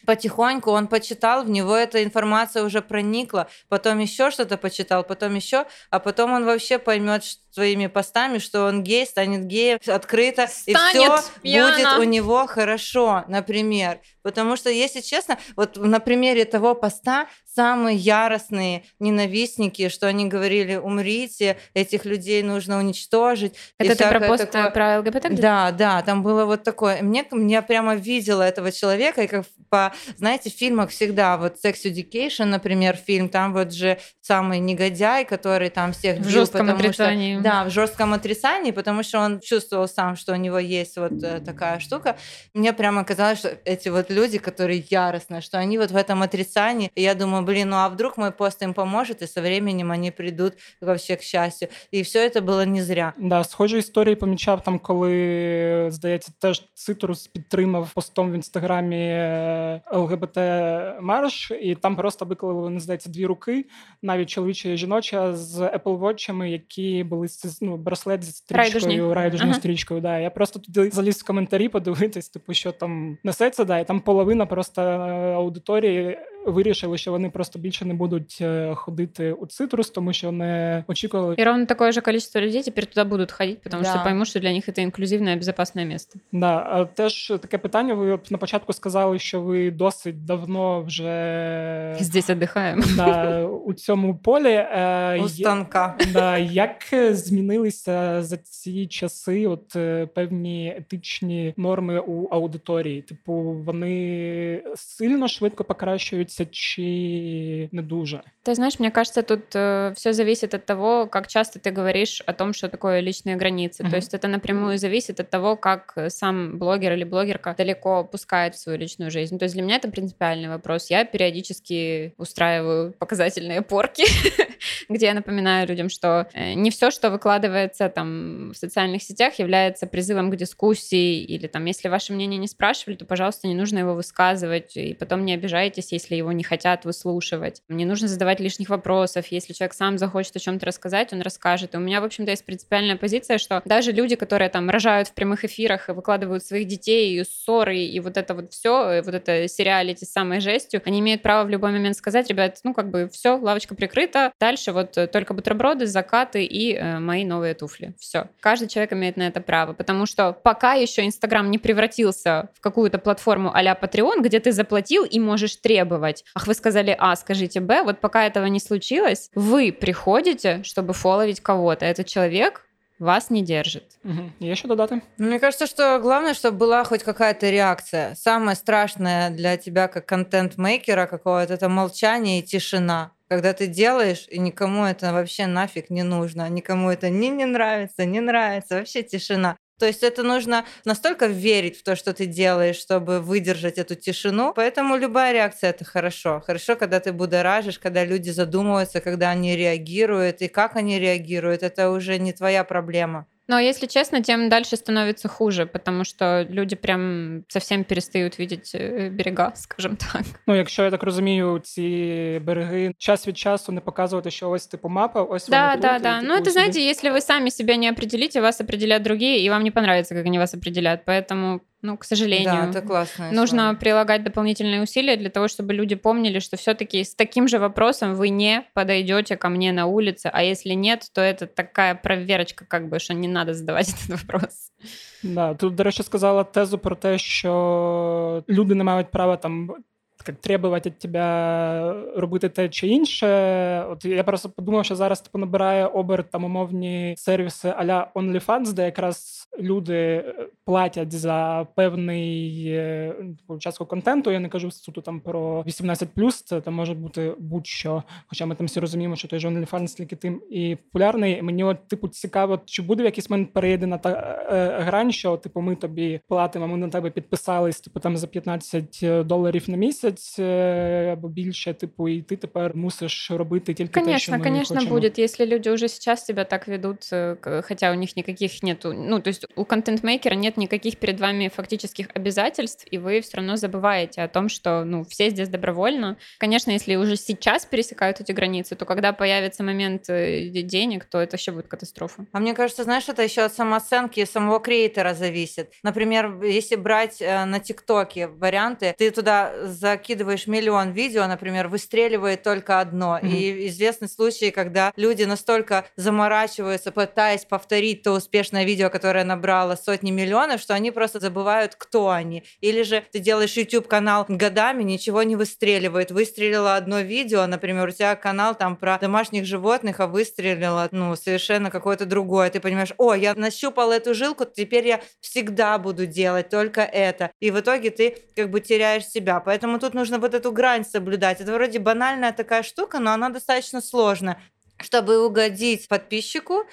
потихоньку он почитал, в него эта информация уже проникла, потом еще что-то почитал, потом еще, а потом он вообще поймет своими постами, что он гей, станет геем открыто, станет и все будет у него хорошо, например. Потому что, если честно, вот на примере того поста самые яростные ненавистники, что они говорили, умрите, этих людей нужно уничтожить. Это ты про пост такое... про ЛГБТ? Да, да, там было вот такое. Мне, я прямо видела этого человека, и как по, знаете, в фильмах всегда, вот Sex Education, например, фильм, там вот же самый негодяй, который там всех бил, в жестком отрицании. Что, да, в жестком отрицании, потому что он чувствовал сам, что у него есть вот э, такая штука. Мне прямо казалось, что эти вот люди, которые яростно, что они вот в этом отрицании, и я думаю, блин, ну а вдруг мой пост им поможет, и со временем они придут вообще к счастью. І все це було не зря. Да, схожі історії помічав там, коли здається, теж Цитрус підтримав постом в інстаграмі ЛГБТ марш, і там просто виклали, не здається, дві руки, навіть чоловіча і жіноча з Apple Watch'ами, які були ну, браслет з стрічкою, райдужною ага. стрічкою. Да. Я просто туди заліз в коментарі подивитись, типу, що там несеться, да, і там половина просто е, аудиторії вирішили, що вони просто більше не будуть е, ходити у цитрус, тому що не очікували. І ровно такое же количество людей тепер туди будуть ходити, тому да. що поймуть, що для них це інклюзивне і безпечне місце. Да, а теж таке питання. Ви на початку сказали, що ви досить давно вже здесь віддихаємо. Да, у цьому полі. Е, у станка. Да, Як змінилися за ці часи от е, певні етичні норми у аудиторії? Типу, вони сильно швидко покращуються нравится, чи не дуже. Ты знаешь, мне кажется, тут э, все зависит от того, как часто ты говоришь о том, что такое личные границы. Mm-hmm. То есть это напрямую зависит от того, как сам блогер или блогерка далеко пускает в свою личную жизнь. То есть для меня это принципиальный вопрос. Я периодически устраиваю показательные порки, где я напоминаю людям, что э, не все, что выкладывается там в социальных сетях, является призывом к дискуссии или там, если ваше мнение не спрашивали, то, пожалуйста, не нужно его высказывать, и потом не обижайтесь, если его не хотят выслушивать. Не нужно задавать лишних вопросов. Если человек сам захочет о чем-то рассказать, он расскажет. И у меня, в общем-то, есть принципиальная позиция, что даже люди, которые там рожают в прямых эфирах и выкладывают своих детей, и ссоры, и вот это вот все, вот это сериалити с самой жестью, они имеют право в любой момент сказать, ребят, ну как бы все, лавочка прикрыта, дальше вот э, только бутерброды, закаты и э, мои новые туфли. Все. Каждый человек имеет на это право, потому что пока еще Инстаграм не превратился в какую-то платформу а-ля Patreon, где ты заплатил и можешь требовать. Ах, вы сказали А, скажите Б. Вот пока этого не случилось, вы приходите, чтобы фоловить кого-то. Этот человек вас не держит. Угу. Є що додати? Мне кажется, что главное, чтобы была хоть какая-то реакция. Самое страшное для тебя как контент-мейкера какого-то это молчание и тишина. Когда ты делаешь, и никому это вообще нафиг не нужно, никому это не, не нравится, не нравится, вообще тишина. То есть это нужно настолько верить в то, что ты делаешь, чтобы выдержать эту тишину. Поэтому любая реакция это хорошо. Хорошо, когда ты будоражишь, когда люди задумываются, когда они реагируют, и как они реагируют, это уже не твоя проблема. Но, если честно, тем дальше становится хуже, потому что люди прям совсем перестають видеть э, берега, скажем так. Ну, якщо я так розумію, ці береги час від часу не показувати, що ось типу мапа, ось да, вони да, тут, да. И, ну, это знаете, если вы сами себя не определите, вас определят другие, и вам не понравится, как они вас определят. Поэтому ну, к сожалению. Да, это классно. Нужно история. прилагать дополнительные усилия для того, чтобы люди помнили, что все-таки с таким же вопросом вы не подойдете ко мне на улице, а если нет, то это такая проверочка, как бы, что не надо задавать этот вопрос. Да, тут, до речі, сказала тезу про те, що люди не мають права там як требувати від тебе робити те чи інше. От я просто подумав, що зараз типу набирає оберт там умовні сервіси а-ля OnlyFans, де якраз люди платять за певний е, типу, частку контенту. Я не кажу суто там про 18+, це там може бути будь-що. Хоча ми там всі розуміємо, що той же OnlyFans тільки тим і популярний. Мені от типу цікаво, чи буде в якийсь момент переєдена та е, грань, що типу ми тобі платимо, ми на тебе підписались, типу там за 15 доларів на місяць місяць або більше, типу, і ти тепер мусиш робити тільки конечно, те, що ми Конечно, хочемо. будет, если люди уже сейчас тебя так ведут, э, хотя у них никаких нету, ну, то есть у контент-мейкера нет никаких перед вами фактических обязательств, и вы все равно забываете о том, что, ну, все здесь добровольно. Конечно, если уже сейчас пересекают эти границы, то когда появится момент э, денег, то это еще будет катастрофа. А мне кажется, знаешь, это еще от самооценки самого креатора зависит. Например, если брать э, на ТикТоке варианты, ты туда за закидываешь миллион видео, например, выстреливает только одно. Mm-hmm. И известны случаи, когда люди настолько заморачиваются, пытаясь повторить то успешное видео, которое набрало сотни миллионов, что они просто забывают, кто они. Или же ты делаешь YouTube-канал годами, ничего не выстреливает. Выстрелило одно видео, например, у тебя канал там про домашних животных, а выстрелило, ну, совершенно какое-то другое. Ты понимаешь, о, я нащупал эту жилку, теперь я всегда буду делать только это. И в итоге ты как бы теряешь себя. Поэтому тут нужно вот эту грань соблюдать. Это вроде банальная такая штука, но она достаточно сложная. Чтобы угодить подписчику,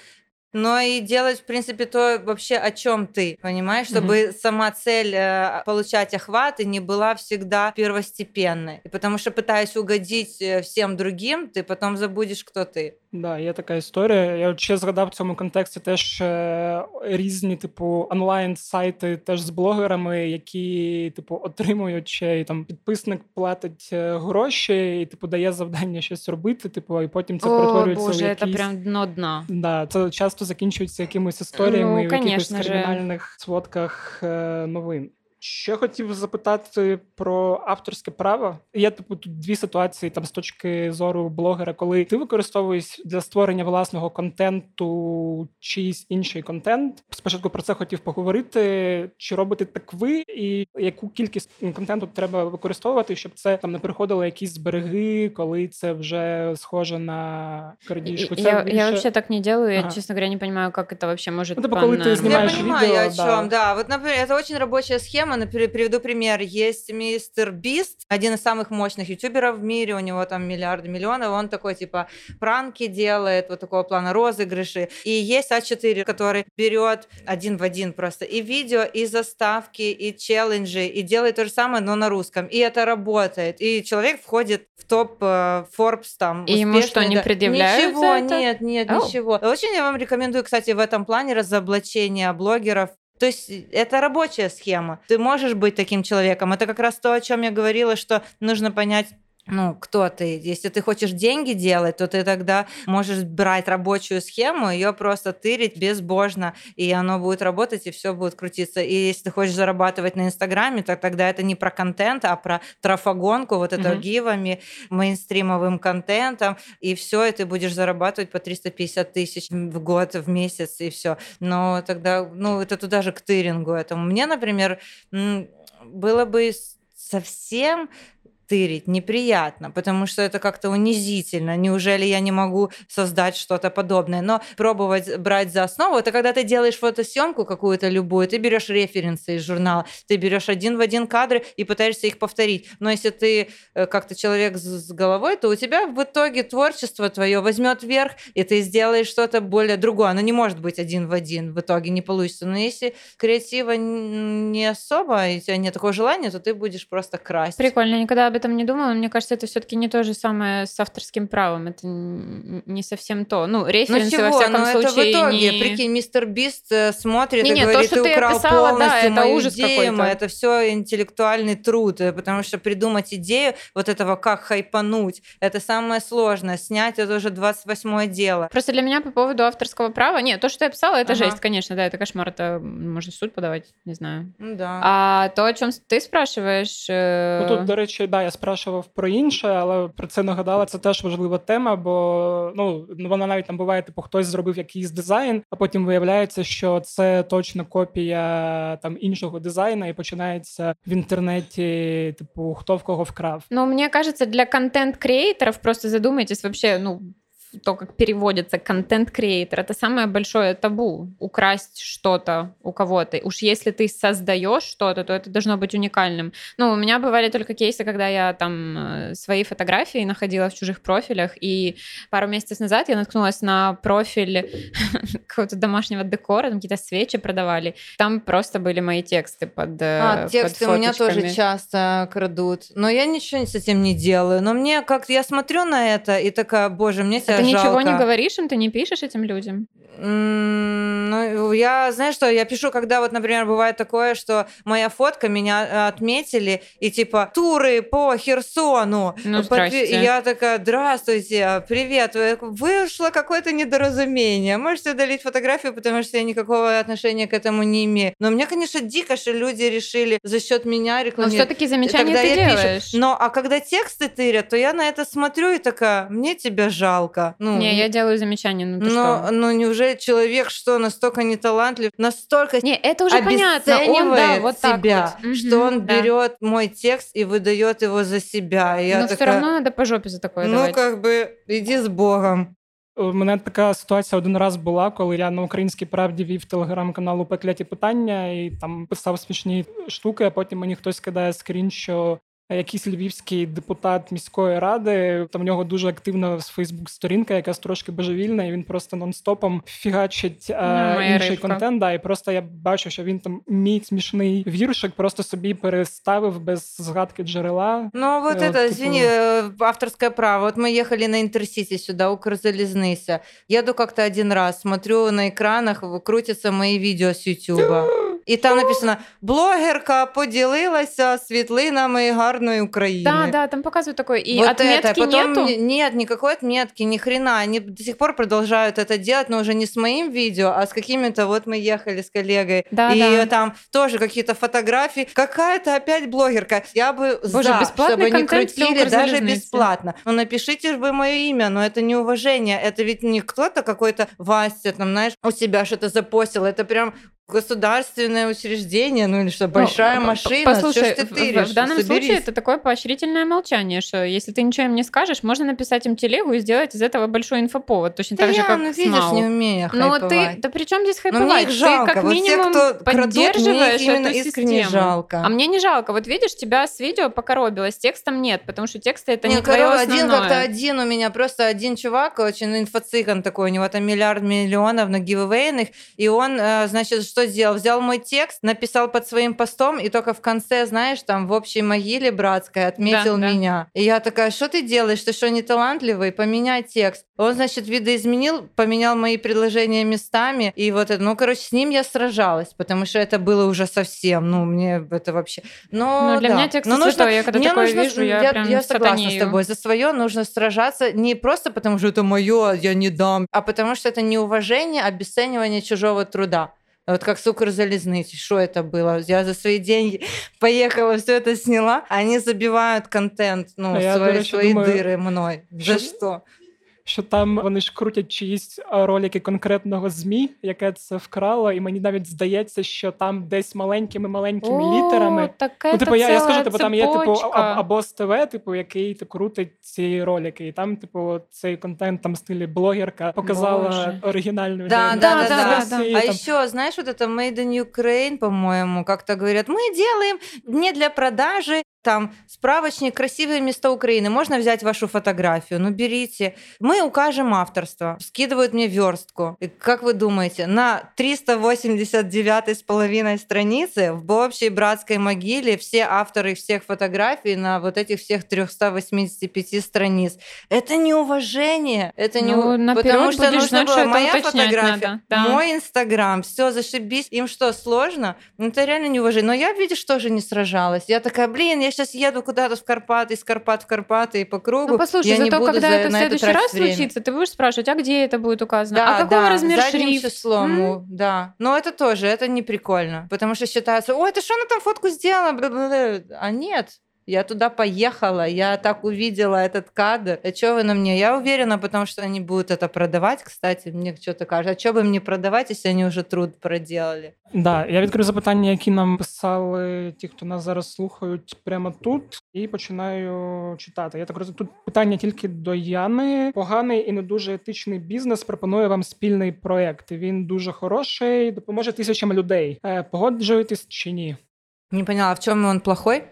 но и делать, в принципе, то вообще, о чем ты, понимаешь, чтобы mm-hmm. сама цель э, получать охваты не была всегда первостепенной. И потому что пытаясь угодить э, всем другим, ты потом забудешь, кто ты. Да, є така історія. Я от ще згадав в цьому контексті теж е, різні, типу, онлайн-сайти теж з блогерами, які, типу, отримують ще і там підписник платить е, гроші, і типу дає завдання щось робити, типу, і потім це О, перетворюється боже, в якісь... это прям дно дна. Да, це часто закінчується якимись історіями Ну, в якихось кримінальних сводках е, новин. Ще хотів запитати про авторське право. Є типу тут дві ситуації там з точки зору блогера, коли ти використовуєш для створення власного контенту чийсь інший контент. Спочатку про це хотів поговорити. Чи робите так ви, і яку кількість контенту треба використовувати, щоб це там не переходило якісь збереги, коли це вже схоже на крадіжку? Це Я, я більше- вообще так не делаю. Я, Ага. честно говоря, не понимаю, как это вообще может Ну, типа, коли ты по-нормальному. снимаешь Я понимаю, видео, о да. чем, да. Вот, например, это очень рабочая схема. Например, приведу пример. Есть мистер Бист, один из самых мощных ютуберов в мире, у него там миллиарды, миллионов, он такой, типа, пранки делает, вот такого плана розыгрыши. И есть А4, который берет один в один просто и видео, и заставки, и челленджи, и делает то же самое, но на русском. И это работает. И человек входит в топ э, Forbes там. И ему что, не да. предъявляют Ничего, нет, нет, Ау. ничего. Очень я вам рекомендую, кстати, в этом плане разоблачения блогеров. То есть это рабочая схема. Ты можешь быть таким человеком. Это как раз то, о чем я говорила, что нужно понять, ну, кто ты. Если ты хочешь деньги делать, то ты тогда можешь брать рабочую схему, ее просто тырить безбожно, и оно будет работать, и все будет крутиться. И если ты хочешь зарабатывать на Инстаграме, то тогда это не про контент, а про трафогонку, вот это Мгм. гивами, мейнстримовым контентом, и все, и ты будешь зарабатывать по 350 тысяч в год, в месяц, и все. Но тогда, ну, это туда же к тырингу этому. Мне, например, было бы совсем тырить неприятно, потому что это как-то унизительно. Неужели я не могу создать что-то подобное? Но пробовать брать за основу, это когда ты делаешь фотосъемку какую-то любую, ты берешь референсы из журнала, ты берешь один в один кадры и пытаешься их повторить. Но если ты э, как-то человек с головой, то у тебя в итоге творчество твое возьмет верх, и ты сделаешь что-то более другое. Оно не может быть один в один, в итоге не получится. Но если креатива не особо, и у тебя нет такого желания, то ты будешь просто красть. Прикольно, я никогда об этом не думала. но Мне кажется, это все-таки не то же самое с авторским правом. Это не совсем то. Ну, Ну референсы, чего, во всяком ну это в случае, итоге, не- прикинь, мистер Бист э, смотрит Не-не, и то, говорит, что ты ты украл описала, да, полностью это мою ужас идею, какой-то. это все интеллектуальный труд, э, потому что придумать идею вот этого, как хайпануть, это самое сложное, снять это уже 28 дело. Просто для меня по поводу авторского права... Нет, то, что я писала, это Ага. жесть, конечно, да, это кошмар, это можно в суд подавать, не знаю. Ну да. А то, о чем ты спрашиваешь... э, Ну, тут, до речі, да, я спрашував про інше, але про це нагадала. Це теж важлива тема, бо ну вона навіть там буває, типу, хтось зробив якийсь дизайн, а потім виявляється, що це точно копія там іншого дизайна, і починається в інтернеті, типу, хто в кого вкрав. Ну, мені кажется, для контент-креаторов просто задумайтесь вообще, ну, то, как переводится контент-креатор, это самое большое табу. Украсть что-то у кого-то. Уж если ты создаешь что-то, то это должно быть уникальным. Ну, у меня бывали только кейсы, когда я там э, свои фотографии находила в чужих профилях, и пару месяцев назад я наткнулась на профиль какого-то домашнего декора, там какие-то свечи продавали. Там просто были мои тексты под э, А, под тексты у меня тоже фоточками. часто крадут. Но я ничего с этим не делаю. Но мне как-то я смотрю на это и такая, боже, мне тебя Ты ничего не жалко. говоришь им, ты не пишешь этим людям? М, Ну, я, знаешь что, я пишу, когда вот, например, бывает такое, что моя фотка, меня э, отметили, и типа, туры по Херсону. Ну, Подпи- здрасте. И я такая, здравствуйте, привет, Вы- вышло какое-то недоразумение. Можете удалить фотографию, потому что я никакого отношения к этому не имею. Но мне, конечно, дико, что люди решили за счет меня Но рекламировать. все-таки замечания ты я пишу. делаешь. Но а когда тексты тырят, то я на это смотрю и такая, мне тебя жалко. Ну, Не, я делаю замечания, ну ты но, что? но неужели человек что настолько неталантлив, настолько Не, это уже понятно. Он, да, обесценивает вот так себя, вот. что Мгм, он да. берет мой текст и выдает его за себя. И я Но все такая, равно надо по жопе за такое ну давать. как бы иди с Богом. У мене така ситуація один раз була, коли я на українській правді вів телеграм-каналу Пекляті питання і там писав смішні штуки, а потім мені хтось кидає скрін, що якийсь львівський депутат міської ради. Там в нього дуже активна Фейсбук-сторінка, якась трошки божевільна, і він просто нон-стопом фігачить е, Моя інший рибка. контент. Да, і просто я бачу, що він там мій смішний віршик просто собі переставив без згадки джерела. Ну вот Э, это, типа- извини, э, авторское право. Вот мы ехали на Интерсити сюда, Укрзалезныся. Еду как-то один раз, смотрю на экранах, в- крутятся мои видео с Ютуба. І там написано: блогерка поділилася світлинами гарної України. Да, да, там показывают такое. И вот отметки это. Потом нету. н- нет никакой отметки, ни хрена. Они до сих пор продолжают это делать, но уже не с моим видео, а с какими-то. Вот мы ехали с коллегой, Да, и да. там тоже какие-то фотографии. Какая-то опять блогерка. Я бы Боже, за, бесплатный чтобы они контент для крутили даже Укрзалезницы. бесплатно. Ну напишите же вы мое имя, но это не уважение. Это ведь не кто-то какой-то Вася, там, знаешь, у себя что-то запостил. Это прям государственное учреждение, ну или что, большая Ну, машина. Послушай, Чё ж ты в- в, тыришь? в данном Соберись. случае это такое поощрительное молчание, что если ты ничего им не скажешь, можно написать им телегу и сделать из этого большой инфоповод, точно Да так же, я, как ну видишь, Мау. не умею Но хайповать. ты, да при чем здесь хайповать? мне их жалко. Ты как вот минимум кто крадут, мне поддерживаешь их именно эту искренне систему. жалко. А мне не жалко. Вот видишь, тебя с видео покоробило, с текстом нет, потому что тексты это не, Не, твое короче, один основное. как-то один у меня, просто один чувак, очень инфо-цыган такой, у него там миллиард миллионов на гивэвейных, и он, э, значит, что сделал? Взял мой текст, написал под своим постом, и только в конце, знаешь, там в общей могиле братской отметил Да, да. меня. И я такая, что ты делаешь? Ты что, не талантливый? Поменяй текст. Он, значит, видоизменил, поменял мои предложения местами, и вот это, ну, короче, с ним я сражалась, потому что это было уже совсем, ну, мне это вообще... Но, Ну, для да. меня текст Но нужно святой. Я когда мне такое нужно, вижу, я, я, прям я согласна с сатанею. тобой. За свое нужно сражаться не просто потому, что это мое, я не дам, а потому что это неуважение, обесценивание чужого труда. Вот как с Укрзалезницы. Что это было? Я за свои деньги поехала, все это сняла. Они забивают контент, ну, А свои, свои думаю, дыры мной. За что? що там вони ж крутять чиїсь е, ролики конкретного ЗМІ, яке це вкрало, і мені навіть здається, що там десь маленькими маленькими О, літерами. так Ну, это типу, я, я скажу, целая типу, там є типу цепочка. а- або з ТВ, типу, який типу, крутить ці ролики, і там, типу, цей контент там в стилі блогерка показала Боже. оригінальну Да, ідею. да, Да, да, да, да. да, да. І А там- еще, знаешь, вот это Made in Ukraine, по-моему, как-то говорят, мы делаем не для продажи, Там справочник «Красивые места Украины». Можно взять вашу фотографию? Ну, берите. Мы укажем авторство. Скидывают мне верстку. И как вы думаете, на 389 с половиной странице в общей братской могиле все авторы всех фотографий на вот этих всех 385 страниц. Это неуважение. Это не... Ну, наперёд Потому что будешь нужно знать, было что моя фотография, надо. Да. мой Инстаграм, все, зашибись. Им что, сложно? Ну, это реально неуважение. Но я, видишь, тоже не сражалась. Я такая, блин, я сейчас еду куда-то в Карпаты, из Карпат в Карпаты и по кругу. Ну, послушай, я зато когда за- это в следующий раз время. случится, ты будешь спрашивать, а где это будет указано? Да, а какого да, размера задним шрифт? числом, у- да. Но это тоже, это не прикольно. Потому что считается, ой, ты что она там фотку сделала? Бла-бла-бла». А нет, я туда поехала, я так увидела этот кадр. А что вы на мне? Я уверена, потому что они будут это продавать, кстати, мне что-то кажется. А что бы им не продавать, если они уже труд проделали? Да, я відкрив запитання, які нам писали ті, хто нас зараз слухають прямо тут, і починаю читати. Я так розумію, тут питання тільки до Яни. Поганий і не дуже етичний бізнес пропонує вам спільний проект. Він дуже хороший, допоможе тисячам людей. Е, Погоджуєтесь чи ні? Не поняла, в чем он плохой?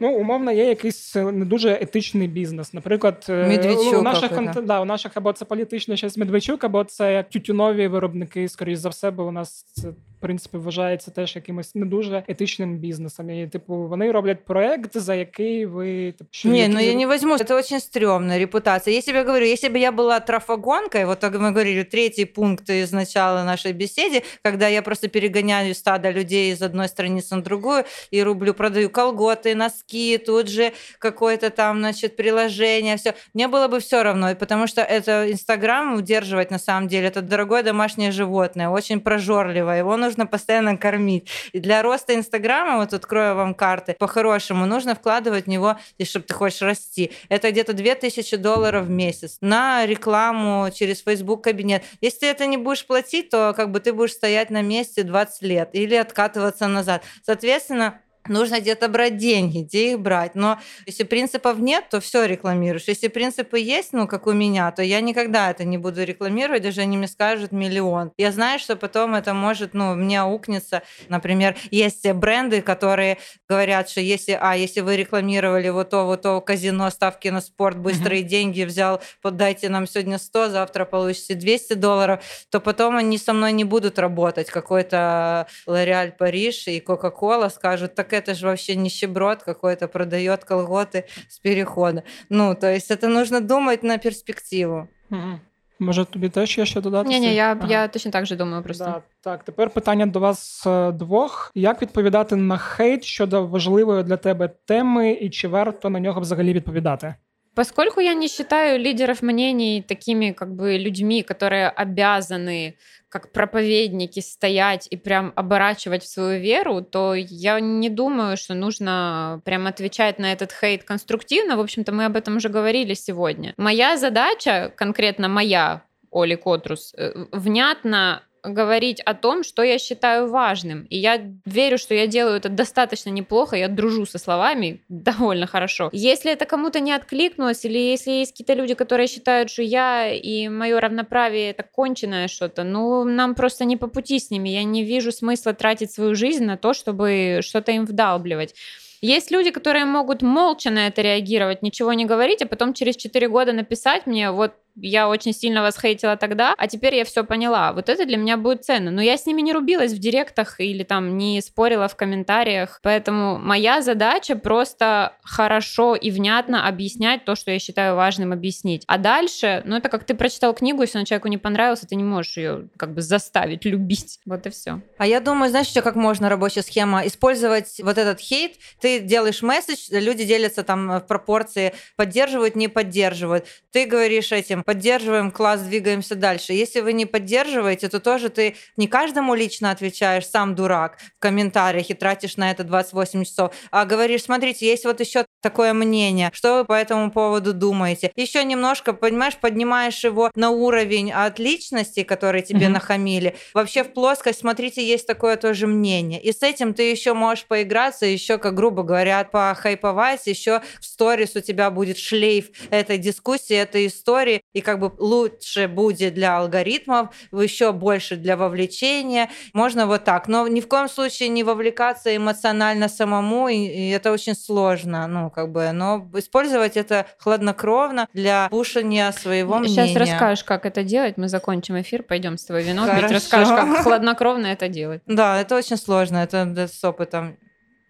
Ну, умовно, є якийсь е, не дуже етичний бізнес. Наприклад, е, Медведчук у наших какой-то. да, у наших або це політичне щось Медведчук, або це тютюнові виробники, скоріш за все, бо у нас це. В принципі, вважається теж якимось не дуже етичним бізнесом. І, типу, вони роблять проект, за який ви типу, що Не, який ну я ви- не возьму. Это очень стрёмная репутация. Если бы я говорю, если бы я была трафагонкой, вот так мы говорили, третий пункт из начала нашей беседы, когда я просто перегоняю стадо людей из одной страницы на другую и рублю, продаю колготы, носки, тут же какое-то там, значит, приложение, все. Мне было бы все равно, потому что это Инстаграм удерживать на самом деле, это дорогое домашнее животное, очень прожорливое, его нужно постоянно кормить. И для роста Инстаграма, вот открою вам карты, по-хорошему нужно вкладывать в него, если ты хочешь расти. Это где-то 2000 долларов в месяц на рекламу через Facebook кабинет. Если ты это не будешь платить, то как бы ты будешь стоять на месте 20 лет или откатываться назад. Соответственно, нужно где-то брать деньги, где их брать. Но если принципов нет, то все рекламируешь. Если принципы есть, ну, как у меня, то я никогда это не буду рекламировать, даже они мне скажут миллион. Я знаю, что потом это может, ну, мне аукнется. Например, есть бренды, которые говорят, что если, а, если вы рекламировали вот то, вот то казино, ставки на спорт, быстрые mm-hmm. деньги взял, подайте нам сегодня 100, завтра получите 200 долларов, то потом они со мной не будут работать. Какой-то L'Oréal Париж и Coca-Cola скажут, так это же вообще нищеброд какой-то, продает колготы с перехода. Ну, то есть это нужно думать на перспективу. Угу. Може, тобі теж є ще додати? Ні, ні, я ага. я точно так же думаю. просто. Да, Так, тепер питання до вас е, двох: як відповідати на хейт щодо важливої для тебе теми, і чи варто на нього взагалі відповідати? Поскольку я не считаю лидеров мнений такими как бы людьми, которые обязаны как проповедники стоять и прям оборачивать в свою веру, то я не думаю, что нужно прям отвечать на этот хейт конструктивно. В общем-то, мы об этом уже говорили сегодня. Моя задача, конкретно моя, Оли Котрус, э, внятно говорить о том, что я считаю важным. И я верю, что я делаю это достаточно неплохо, я дружу со словами довольно хорошо. Если это кому-то не откликнулось, или если есть какие-то люди, которые считают, что я и мое равноправие это конченое что-то, ну, нам просто не по пути с ними. Я не вижу смысла тратить свою жизнь на то, чтобы что-то им вдалбливать. Есть люди, которые могут молча на это реагировать, ничего не говорить, а потом через 4 года написать мне, вот я очень сильно вас хейтила тогда, а теперь я все поняла. Вот это для меня будет ценно. Но я с ними не рубилась в директах или там не спорила в комментариях. Поэтому моя задача просто хорошо и внятно объяснять то, что я считаю важным объяснить. А дальше, ну это как ты прочитал книгу, если она человеку не понравилась, ты не можешь ее как бы заставить любить. Вот и все. А я думаю, знаешь, еще как можно рабочая схема? Использовать вот этот хейт. Ты делаешь месседж, люди делятся там в пропорции, поддерживают, не поддерживают. Ты говоришь этим, поддерживаем класс, двигаемся дальше. Если вы не поддерживаете, то тоже ты не каждому лично отвечаешь, сам дурак, в комментариях и тратишь на это 28 часов, а говоришь, смотрите, есть вот еще такое мнение, что вы по этому поводу думаете. Еще немножко, понимаешь, поднимаешь его на уровень от личности, которые тебе mm-hmm. нахамили, вообще в плоскость, смотрите, есть такое тоже мнение. И с этим ты еще можешь поиграться, еще, как грубо говоря, похайповать, еще в сторис у тебя будет шлейф этой дискуссии, этой истории, и как бы лучше будет для алгоритмов, еще больше для вовлечения. Можно вот так. Но ни в коем случае не вовлекаться эмоционально самому, и это очень сложно. Ну, как бы, но использовать это хладнокровно для пушения своего Сейчас мнения. Сейчас расскажешь, как это делать. Мы закончим эфир, пойдем с тобой вино пить, расскажешь, как хладнокровно это делать. Да, это очень сложно. Это с опытом,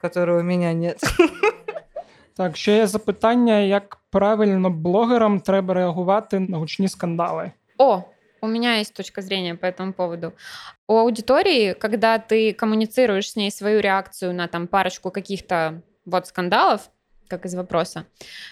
которого у меня нет. Так, ще є запитання, як правильно блогерам треба реагувати на гучні скандали? О, у меня есть точка зрения по этому поводу. У аудитории, когда ты коммуницируешь с ней свою реакцию на там парочку каких-то вот скандалов, как из вопроса,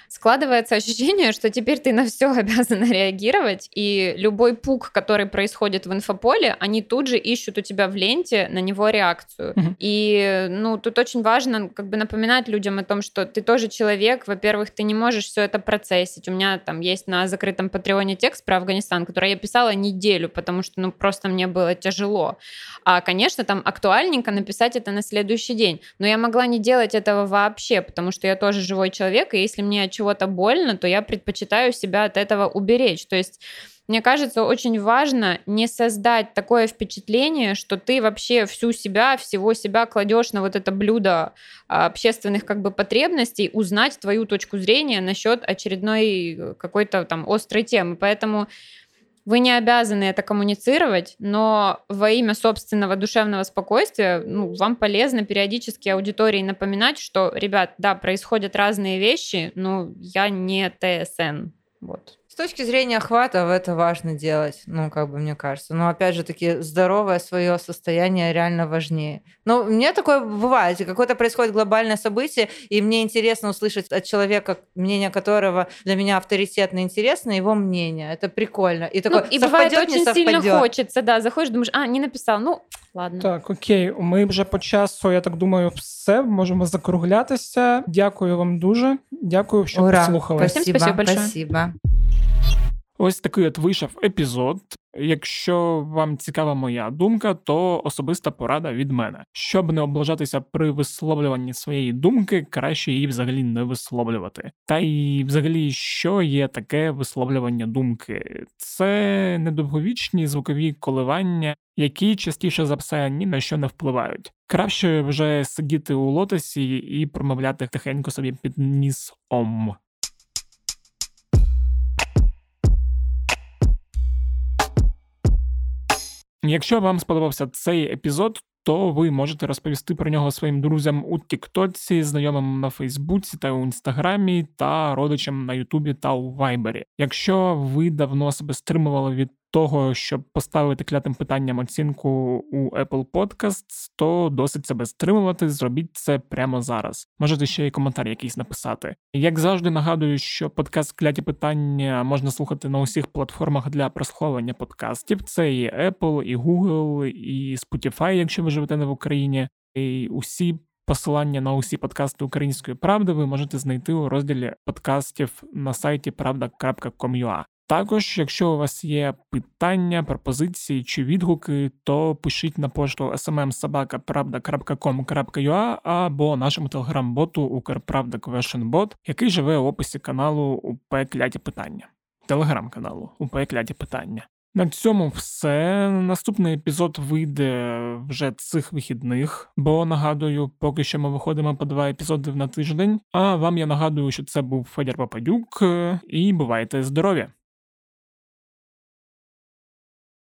складывается ощущение, что теперь ты на все обязана реагировать, и любой пук, который происходит в инфополе, они тут же ищут у тебя в ленте на него реакцию. Mm-hmm. И, ну, тут очень важно как бы напоминать людям о том, что ты тоже человек, во-первых, ты не можешь все это процессить. У меня там есть на закрытом Патреоне текст про Афганистан, который я писала неделю, потому что, ну, просто мне было тяжело. А, конечно, там актуальненько написать это на следующий день, но я могла не делать этого вообще, потому что я тоже живой человек, и если мне от чего-то больно, то я предпочитаю себя от этого уберечь. То есть мне кажется, очень важно не создать такое впечатление, что ты вообще всю себя, всего себя кладешь на вот это блюдо а, общественных как бы потребностей, узнать твою точку зрения насчет очередной э, какой-то там острой темы. Поэтому вы не обязаны это коммуницировать, но во имя собственного душевного спокойствия ну, вам полезно периодически аудитории напоминать, что, ребят, да, происходят разные вещи, но я не ТСН. Вот. С точки зрения охватов это важно делать, ну, как бы мне кажется. Но опять же таки, здоровое свое состояние реально важнее. Но у меня такое бывает, какое-то происходит глобальное событие, и мне интересно услышать от человека, мнение которого для меня авторитетно интересно, его мнение. Это прикольно. И такое, ну, и бывает очень сильно хочется, да, заходишь, думаешь, а, не написал, ну, ладно. Так, окей, ми вже по часу, я так думаю, все, можемо закруглятися. Дякую вам дуже. Дякую, що Ура. послухали. Спасибо, Всім спасибо большое. Спасибо. Ось такий от вийшов епізод. Якщо вам цікава моя думка, то особиста порада від мене. Щоб не облажатися при висловлюванні своєї думки, краще її взагалі не висловлювати. Та й взагалі, що є таке висловлювання думки? Це недовговічні звукові коливання, які частіше за все ні на що не впливають. Краще вже сидіти у лотосі і промовляти тихенько собі під ніс ом. Якщо вам сподобався цей епізод, то ви можете розповісти про нього своїм друзям у Тіктоці, знайомим на Фейсбуці та у Інстаграмі, та родичам на Ютубі та у Вайбері. Якщо ви давно себе стримували від того, щоб поставити клятим питанням оцінку у Apple Podcasts, то досить себе стримувати. Зробіть це прямо зараз. Можете ще й коментар якийсь написати. Як завжди, нагадую, що подкаст кляті питання можна слухати на усіх платформах для прослуховування подкастів. Це і Apple, і Google, і Spotify, якщо ви живете не в Україні, і усі. Посилання на усі подкасти Української правди ви можете знайти у розділі подкастів на сайті правда.com.ua. Також, якщо у вас є питання, пропозиції чи відгуки, то пишіть на пошту smmsobaka.pravda.com.ua або нашому телеграм-боту Укрправда Questionbot, який живе в описі каналу УП Кляті Питання, телеграм-каналу УП Кляті Питання. На цьому все. Наступний епізод вийде вже цих вихідних, бо нагадую, поки що ми виходимо по два епізоди на тиждень. А вам я нагадую, що це був Федір Попадюк, і бувайте здорові!